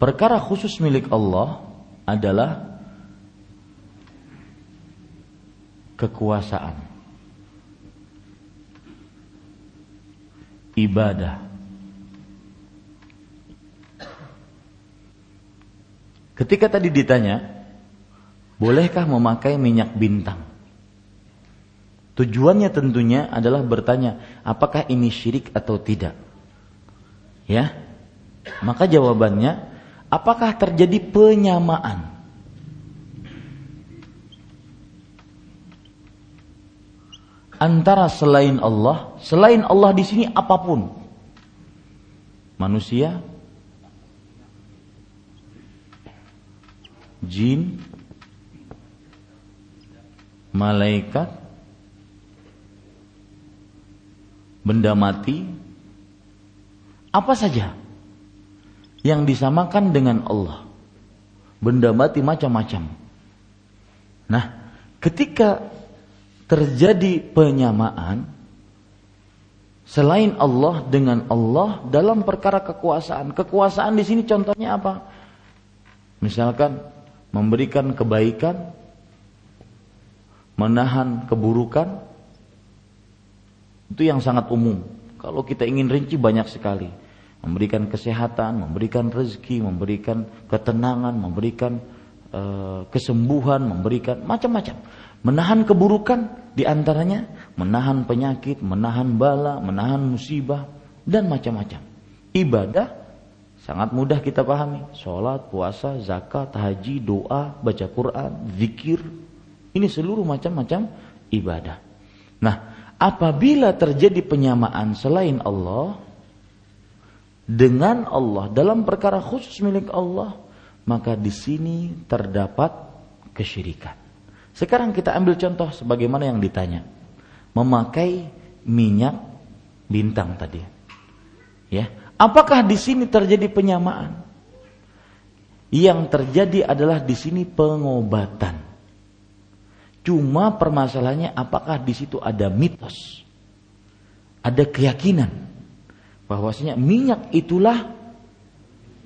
Perkara khusus milik Allah adalah kekuasaan, ibadah. Ketika tadi ditanya, bolehkah memakai minyak bintang? Tujuannya tentunya adalah bertanya, apakah ini syirik atau tidak? Ya, maka jawabannya apakah terjadi penyamaan? Antara selain Allah, selain Allah di sini apa pun. Manusia, jin, malaikat, benda mati, Apa saja yang disamakan dengan Allah. Benda mati macam-macam. Nah, ketika terjadi penyamaan selain Allah dengan Allah dalam perkara kekuasaan. Kekuasaan di sini contohnya apa? Misalkan memberikan kebaikan, menahan keburukan, itu yang sangat umum. Kalau kita ingin rinci banyak sekali memberikan kesehatan, memberikan rezeki, memberikan ketenangan, memberikan uh, kesembuhan, memberikan macam-macam. Menahan keburukan di antaranya menahan penyakit, menahan bala, menahan musibah dan macam-macam. Ibadah sangat mudah kita pahami. Sholat, puasa, zakat, haji, doa, baca Quran, zikir. Ini seluruh macam-macam ibadah. Nah, apabila terjadi penyamaan selain Allah, dengan Allah dalam perkara khusus milik Allah, maka di sini terdapat kesyirikan. Sekarang kita ambil contoh sebagaimana yang ditanya. Memakai minyak bintang tadi. Ya, apakah di sini terjadi penyamaan? Yang terjadi adalah di sini pengobatan. Cuma permasalahannya apakah di situ ada mitos? Ada keyakinan bahwasanya minyak itulah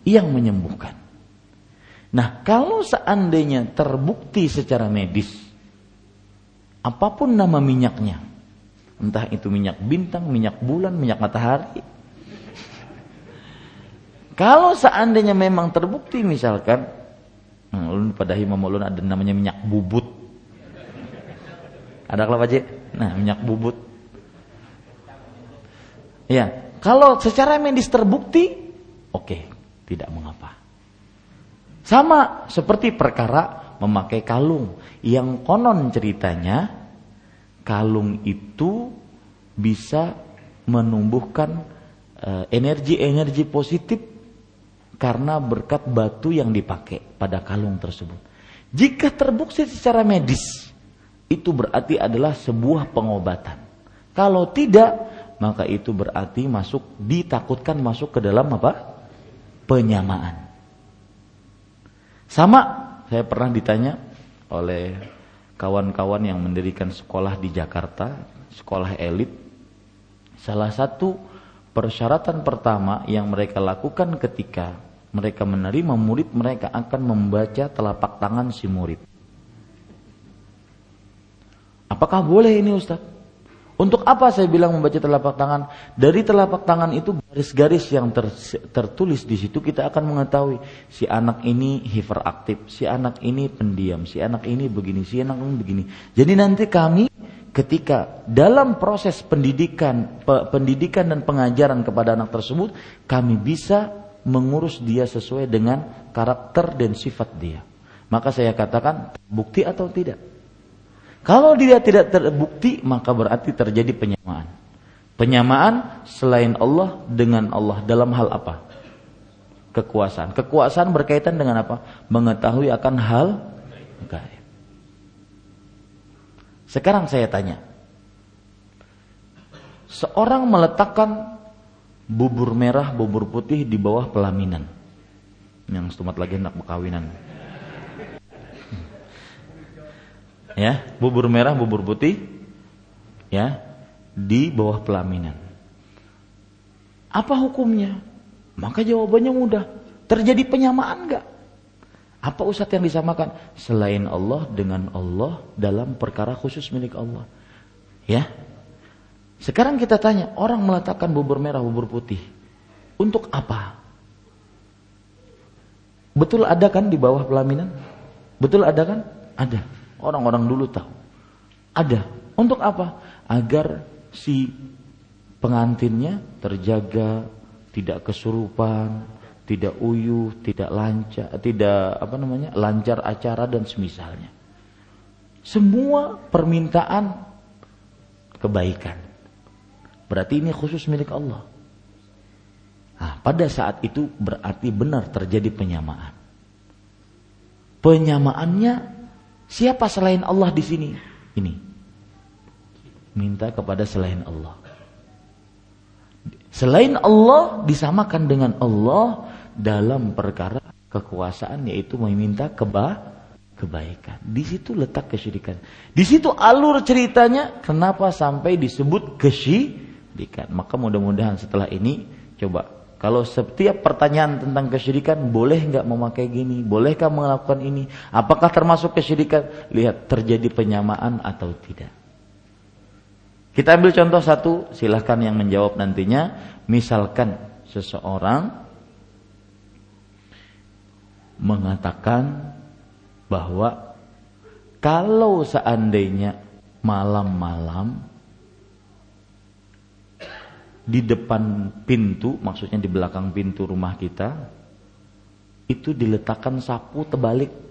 yang menyembuhkan. Nah, kalau seandainya terbukti secara medis apa pun nama minyaknya, entah itu minyak bintang, minyak bulan, minyak matahari, kalau seandainya memang terbukti misalkan, hmm, pada himam ulun ada namanya minyak bubut. Ada kelapa Pak Nah, minyak bubut. Ya, kalau secara medis terbukti, oke, okay, tidak mengapa. Sama seperti perkara memakai kalung yang konon ceritanya kalung itu bisa menumbuhkan eh, energi-energi positif karena berkat batu yang dipakai pada kalung tersebut. Jika terbukti secara medis, itu berarti adalah sebuah pengobatan. Kalau tidak, maka itu berarti masuk ditakutkan masuk ke dalam apa? penyamaan. Sama saya pernah ditanya oleh kawan-kawan yang mendirikan sekolah di Jakarta, sekolah elit. Salah satu persyaratan pertama yang mereka lakukan ketika mereka menerima murid, mereka akan membaca telapak tangan si murid. Apakah boleh ini Ustaz? Untuk apa saya bilang membaca telapak tangan? Dari telapak tangan itu garis-garis yang ter, tertulis di situ kita akan mengetahui si anak ini hiperaktif, si anak ini pendiam, si anak ini begini, si anak ini begini. Jadi nanti kami ketika dalam proses pendidikan pendidikan dan pengajaran kepada anak tersebut kami bisa mengurus dia sesuai dengan karakter dan sifat dia. Maka saya katakan bukti atau tidak? Kalau dia tidak terbukti, maka berarti terjadi penyamaan. Penyamaan selain Allah dengan Allah dalam hal apa? Kekuasaan. Kekuasaan berkaitan dengan apa? Mengetahui akan hal gaib. Sekarang saya tanya. Seorang meletakkan bubur merah, bubur putih di bawah pelaminan. Yang setumat lagi hendak berkawinan. ya bubur merah bubur putih ya di bawah pelaminan. Apa hukumnya? Maka jawabannya mudah. Terjadi penyamaan enggak apa ustadz yang disamakan? Selain Allah dengan Allah dalam perkara khusus milik Allah. Ya sekarang kita tanya orang meletakkan bubur merah bubur putih untuk apa betul ada kan di bawah pelaminan betul ada kan ada Orang-orang dulu tahu. Ada. Untuk apa? Agar si pengantinnya terjaga, tidak kesurupan, tidak uyuh, tidak lancar, tidak apa namanya? lancar acara dan semisalnya. Semua permintaan kebaikan. Berarti ini khusus milik Allah. Nah, pada saat itu berarti benar terjadi penyamaan. Penyamaannya Siapa selain Allah di sini? Ini. Minta kepada selain Allah. Selain Allah disamakan dengan Allah dalam perkara kekuasaan yaitu meminta keba kebaikan. Di situ letak kesyirikan. Di situ alur ceritanya kenapa sampai disebut kesyirikan. Maka mudah-mudahan setelah ini coba kalau setiap pertanyaan tentang kesyirikan boleh nggak memakai gini, bolehkah melakukan ini, apakah termasuk kesyirikan? Lihat terjadi penyamaan atau tidak. Kita ambil contoh satu, silahkan yang menjawab nantinya. Misalkan seseorang mengatakan bahwa kalau seandainya malam-malam di depan pintu, maksudnya di belakang pintu rumah kita, itu diletakkan sapu terbalik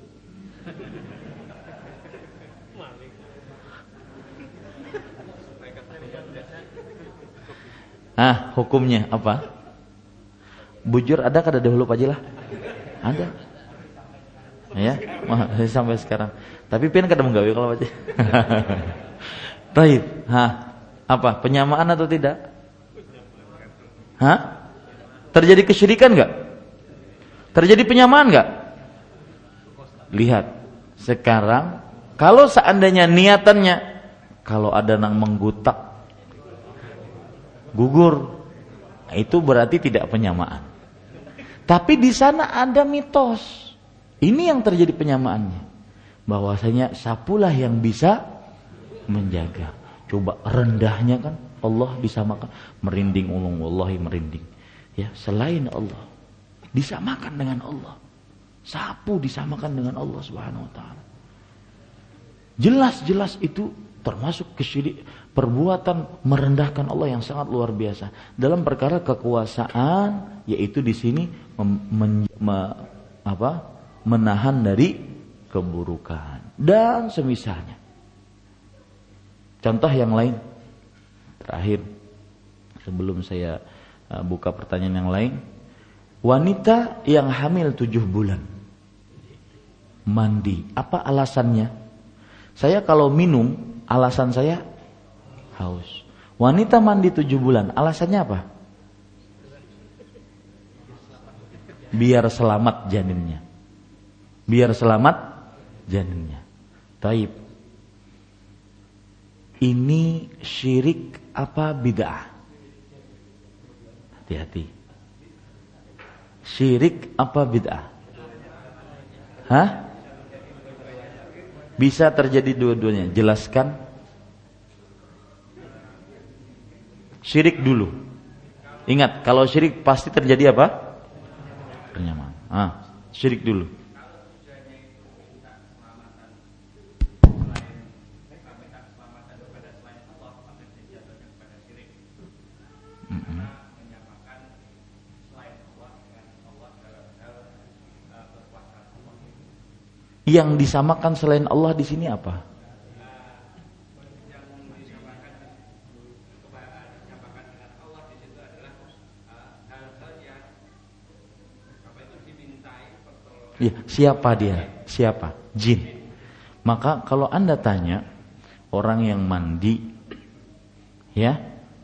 Ah, hukumnya apa? Bujur ada kada dahulu Pak Jilah? Ada. Ya, [LAUGHS] sampai sekarang. Tapi pian kada menggawe kalau Pak [LAUGHS] Taib. Hah. Apa? Penyamaan atau tidak? Hah? Terjadi kesyirikan enggak? Terjadi penyamaan enggak? Lihat. Sekarang kalau seandainya niatannya kalau ada nang menggutak gugur. Itu berarti tidak penyamaan. Tapi di sana ada mitos. Ini yang terjadi penyamaannya. Bahwasanya sapulah yang bisa menjaga. Coba rendahnya kan Allah disamakan merinding ulung wallahi merinding. Ya, selain Allah disamakan dengan Allah. Sapu disamakan dengan Allah Subhanahu wa taala. Jelas-jelas itu termasuk kesyirik perbuatan merendahkan Allah yang sangat luar biasa dalam perkara kekuasaan yaitu di sini men, me, apa, menahan dari keburukan dan semisalnya. Contoh yang lain terakhir sebelum saya uh, buka pertanyaan yang lain wanita yang hamil tujuh bulan mandi apa alasannya saya kalau minum Alasan saya haus. Wanita mandi tujuh bulan, alasannya apa? Biar selamat janinnya. Biar selamat janinnya. Taib. Ini syirik apa bid'ah? Hati-hati. Syirik apa bid'ah? Hah? Bisa terjadi dua-duanya. Jelaskan. Syirik dulu. Ingat, kalau syirik pasti terjadi apa? Penyamaan. Ah, syirik dulu. Yang disamakan selain Allah di sini apa? Ya, siapa dia? Siapa? Jin. Maka kalau Anda tanya orang yang mandi ya,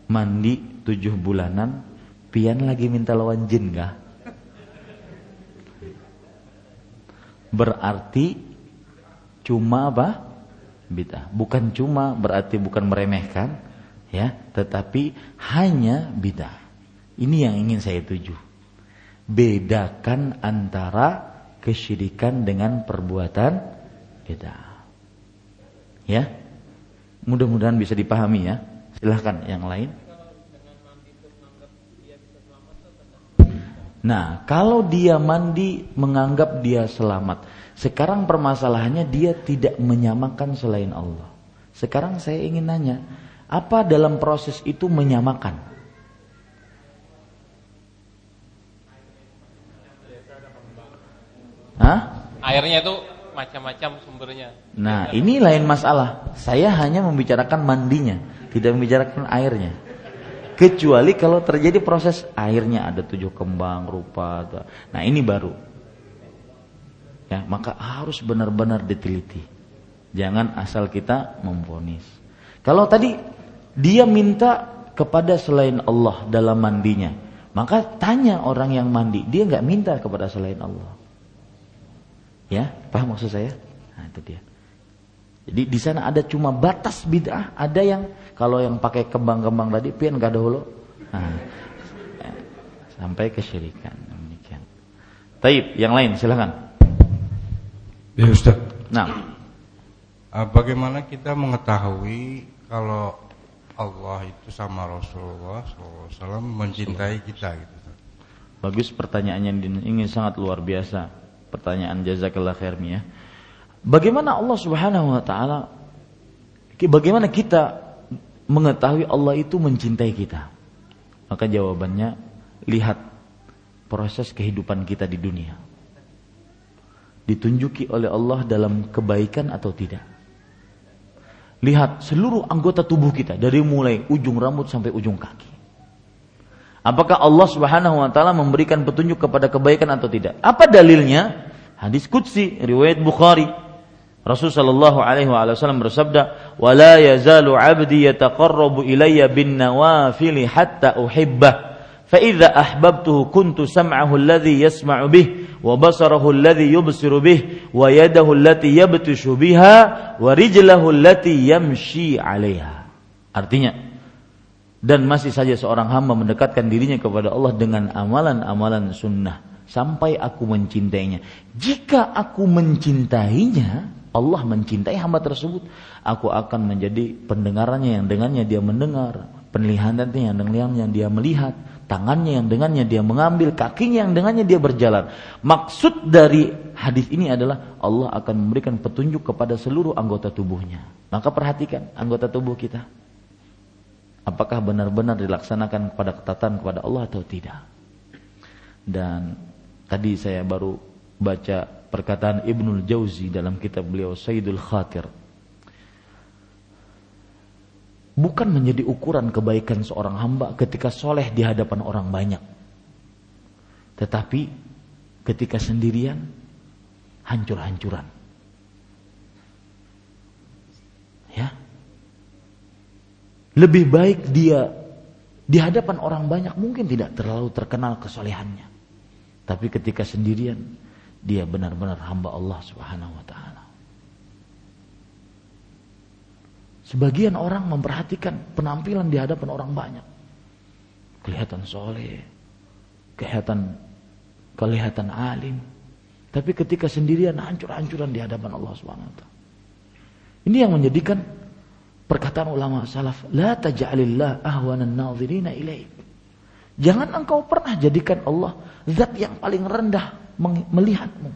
mandi tujuh bulanan, pian lagi minta lawan jin gak? Berarti cuma apa? Bid'ah. Bukan cuma berarti bukan meremehkan, ya, tetapi hanya bid'ah. Ini yang ingin saya tuju. Bedakan antara kesyirikan dengan perbuatan bid'ah. Ya. Mudah-mudahan bisa dipahami ya. Silahkan yang lain. Nah, kalau dia mandi menganggap dia selamat. Sekarang permasalahannya dia tidak menyamakan selain Allah. Sekarang saya ingin nanya, apa dalam proses itu menyamakan? Hah? Airnya itu macam-macam sumbernya. Nah, ini lain masalah. Saya hanya membicarakan mandinya, tidak membicarakan airnya. Kecuali kalau terjadi proses airnya ada tujuh kembang rupa. Nah ini baru. Ya, maka harus benar-benar diteliti. Jangan asal kita memfonis. Kalau tadi dia minta kepada selain Allah dalam mandinya, maka tanya orang yang mandi, dia nggak minta kepada selain Allah. Ya, paham maksud saya? Nah, itu dia. Jadi di sana ada cuma batas bid'ah, ada yang kalau yang pakai kembang-kembang tadi pian gak dahulu. Nah, sampai kesyirikan demikian. Taib, yang lain silakan. Ya Ustaz. Nah, Ah, Bagaimana kita mengetahui kalau Allah itu sama Rasulullah SAW mencintai kita gitu. Bagus pertanyaannya ini sangat luar biasa. Pertanyaan jazakallah khair ya. Bagaimana Allah Subhanahu wa taala bagaimana kita mengetahui Allah itu mencintai kita? Maka jawabannya lihat proses kehidupan kita di dunia. Ditunjuki oleh Allah dalam kebaikan atau tidak. Lihat seluruh anggota tubuh kita dari mulai ujung rambut sampai ujung kaki. Apakah Allah Subhanahu wa taala memberikan petunjuk kepada kebaikan atau tidak? Apa dalilnya? Hadis qudsi riwayat Bukhari. Rasul sallallahu alaihi wasallam bersabda, "Wa la yazalu 'abdi yataqarrabu ilayya bin nawafil hatta uhibbah." Fa idza ahbabtuhu kuntu sam'ahu alladhi yasma'u bih wa basarahu alladhi yubsiru bih wa yadahu allati yabtishu biha wa. Artinya dan masih saja seorang hamba mendekatkan dirinya kepada Allah dengan amalan-amalan sunnah sampai aku mencintainya. Jika aku mencintainya, Allah mencintai hamba tersebut aku akan menjadi pendengarannya yang dengannya dia mendengar penglihatannya yang dengannya dia melihat tangannya yang dengannya dia mengambil, kakinya yang dengannya dia berjalan. Maksud dari hadis ini adalah Allah akan memberikan petunjuk kepada seluruh anggota tubuhnya. Maka perhatikan anggota tubuh kita. Apakah benar-benar dilaksanakan kepada ketatan kepada Allah atau tidak? Dan tadi saya baru baca perkataan Ibnul Jauzi dalam kitab beliau Sayyidul Khatir bukan menjadi ukuran kebaikan seorang hamba ketika soleh di hadapan orang banyak. Tetapi ketika sendirian, hancur-hancuran. Ya. Lebih baik dia di hadapan orang banyak mungkin tidak terlalu terkenal kesolehannya. Tapi ketika sendirian, dia benar-benar hamba Allah Subhanahu wa taala. Sebagian orang memperhatikan penampilan di hadapan orang banyak. Kelihatan soleh, kelihatan kelihatan alim. Tapi ketika sendirian hancur-hancuran di hadapan Allah Subhanahu Ini yang menjadikan perkataan ulama salaf, la taj'alillah ahwanan nadhirina ilaik. Jangan engkau pernah jadikan Allah zat yang paling rendah melihatmu.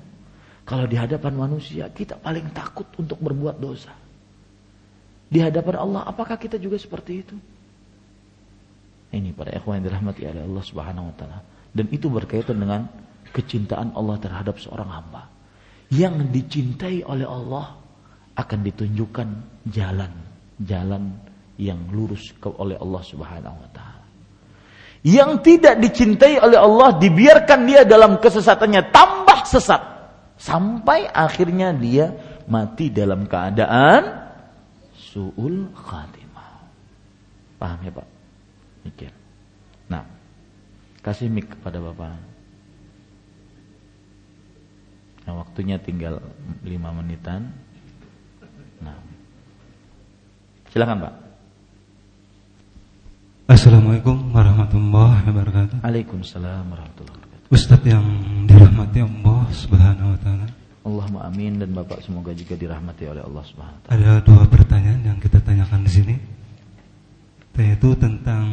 Kalau di hadapan manusia kita paling takut untuk berbuat dosa. Di hadapan Allah apakah kita juga seperti itu? Ini para ikhwan yang dirahmati oleh Allah Subhanahu wa taala. Dan itu berkaitan dengan kecintaan Allah terhadap seorang hamba. Yang dicintai oleh Allah akan ditunjukkan jalan-jalan yang lurus oleh Allah Subhanahu wa taala yang tidak dicintai oleh Allah dibiarkan dia dalam kesesatannya tambah sesat sampai akhirnya dia mati dalam keadaan su'ul khatimah. Paham ya Pak? Mikir. Nah, kasih mic kepada Bapak. Nah, waktunya tinggal 5 menitan. Nah. Silakan Pak. Assalamualaikum warahmatullahi wabarakatuh. Waalaikumsalam warahmatullahi wabarakatuh. Ustadz yang dirahmati Allah Subhanahu wa taala. Allahumma amin dan Bapak semoga juga dirahmati oleh Allah Subhanahu wa taala. Ada dua pertanyaan yang kita tanyakan di sini. Yaitu tentang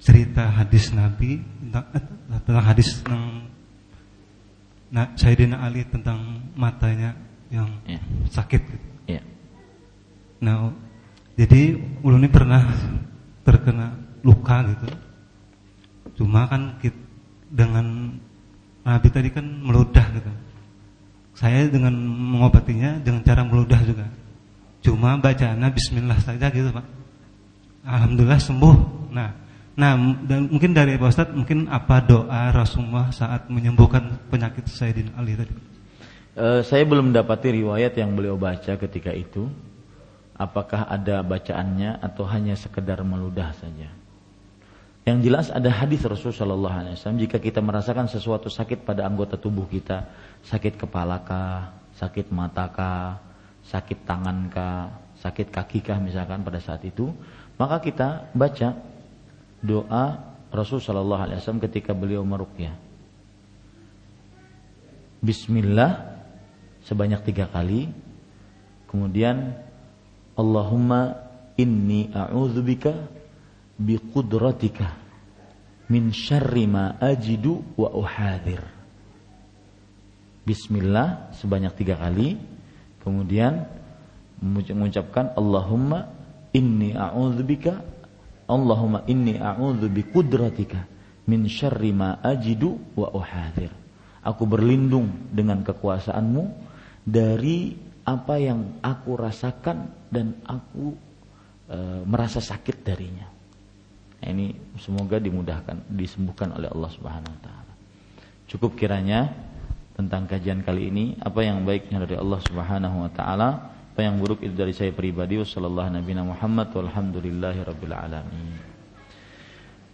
cerita hadis Nabi tentang, eh, tentang hadis tentang nah, Sayyidina Ali tentang matanya yang Ya. sakit gitu. Ya. Nah, jadi ulun ini pernah terkena luka gitu. Cuma kan kit- dengan Nabi tadi kan meludah gitu. Saya dengan mengobatinya dengan cara meludah juga. Cuma bacaannya Bismillah saja gitu pak. Alhamdulillah sembuh. Nah, nah dan mungkin dari Pak mungkin apa doa Rasulullah saat menyembuhkan penyakit Sayyidina Ali tadi? Eh, saya belum mendapati riwayat yang beliau baca ketika itu. apakah ada bacaannya atau hanya sekedar meludah saja. Yang jelas ada hadis Rasulullah SAW jika kita merasakan sesuatu sakit pada anggota tubuh kita, sakit kepala kah, sakit mata kah, sakit tangan kah, sakit kaki kah misalkan pada saat itu, maka kita baca doa Rasulullah SAW ketika beliau meruqyah. Bismillah sebanyak tiga kali, kemudian Allahumma inni a'udzubika biqudratika min syarri ma ajidu wa uhadir. Bismillah sebanyak tiga kali. Kemudian mengucapkan Allahumma inni a'udzubika Allahumma inni a'udzu biqudratika min syarri ma ajidu wa uhadir. Aku berlindung dengan kekuasaanmu dari apa yang aku rasakan dan aku e, merasa sakit darinya. Nah, ini semoga dimudahkan, disembuhkan oleh Allah Subhanahu wa taala. Cukup kiranya tentang kajian kali ini apa yang baiknya dari Allah Subhanahu wa taala, apa yang buruk itu dari saya pribadi. Wassallallahu nabi Muhammad walhamdulillahi rabbil alamin.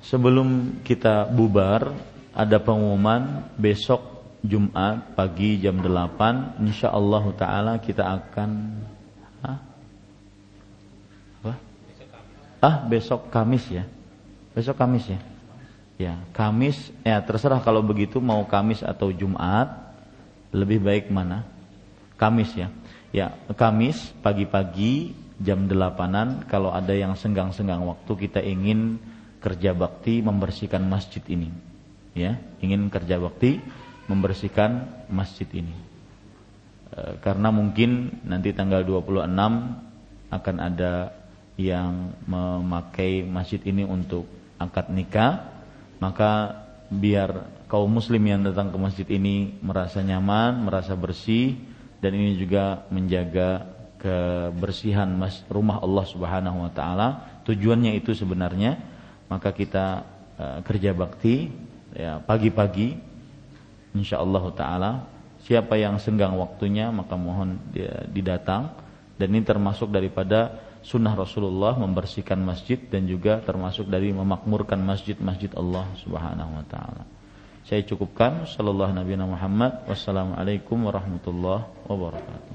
Sebelum kita bubar, ada pengumuman besok Jumat pagi jam 8 insyaallah taala kita akan Hah? Apa? Ah, besok Kamis ya. Besok Kamis ya? Ya, Kamis ya terserah kalau begitu mau Kamis atau Jumat lebih baik mana? Kamis ya. Ya, Kamis pagi-pagi jam delapanan kalau ada yang senggang-senggang waktu kita ingin kerja bakti membersihkan masjid ini. Ya, ingin kerja bakti membersihkan masjid ini. E, karena mungkin nanti tanggal 26 akan ada yang memakai masjid ini untuk akad nikah, maka biar kaum muslim yang datang ke masjid ini merasa nyaman, merasa bersih dan ini juga menjaga kebersihan rumah Allah Subhanahu wa taala. Tujuannya itu sebenarnya maka kita uh, kerja bakti ya pagi-pagi insyaallah taala siapa yang senggang waktunya maka mohon dia didatang dan ini termasuk daripada sunnah Rasulullah membersihkan masjid dan juga termasuk dari memakmurkan masjid-masjid Allah Subhanahu wa taala. Saya cukupkan sallallahu nabi Muhammad wassalamualaikum warahmatullahi wabarakatuh.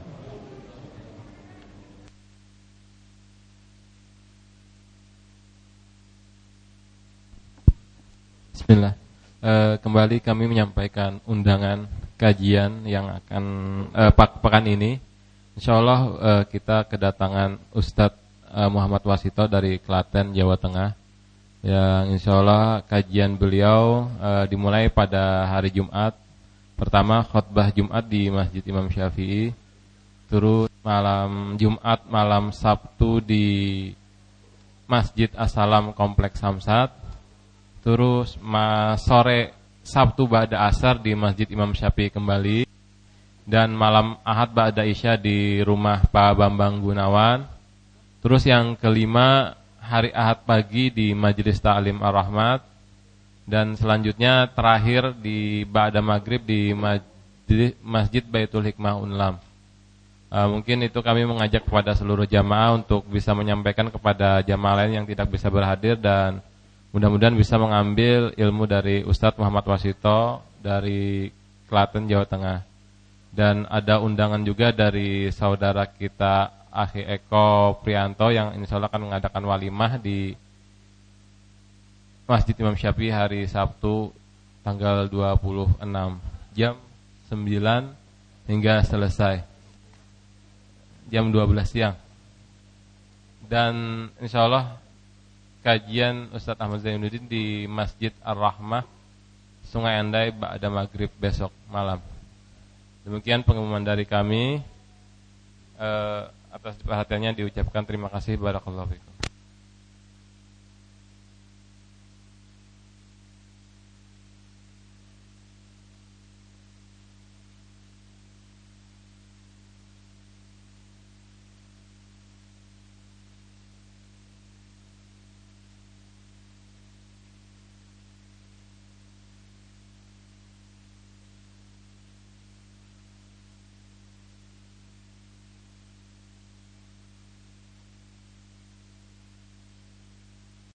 Bismillah. E, kembali kami menyampaikan undangan kajian yang akan e, pekan ini Insya Allah uh, kita kedatangan Ustadz uh, Muhammad Wasito dari Klaten, Jawa Tengah. Yang insya Allah kajian beliau uh, dimulai pada hari Jumat. Pertama khutbah Jumat di Masjid Imam Syafi'i. Terus malam Jumat, malam Sabtu di Masjid Asalam Kompleks Samsat. Terus sore Sabtu Ba'da Asar di Masjid Imam Syafi'i kembali dan malam Ahad Ba'da Isya di rumah Pak Bambang Gunawan. Terus yang kelima hari Ahad pagi di Majelis Ta'lim Ar-Rahmat dan selanjutnya terakhir di Ba'da Maghrib di Masjid Baitul Hikmah Unlam. Uh, mungkin itu kami mengajak kepada seluruh jamaah untuk bisa menyampaikan kepada jamaah lain yang tidak bisa berhadir dan mudah-mudahan bisa mengambil ilmu dari Ustadz Muhammad Wasito dari Klaten, Jawa Tengah dan ada undangan juga dari saudara kita Akhi Eko Prianto yang insya Allah akan mengadakan walimah di Masjid Imam Syafi'i hari Sabtu tanggal 26 jam 9 hingga selesai jam 12 siang. Dan insya Allah kajian Ustadz Ahmad Zainuddin di Masjid Ar-Rahmah Sungai Andai Ba'da Maghrib besok malam Demikian pengumuman dari kami. Uh, atas perhatiannya diucapkan terima kasih barakallahu fikum.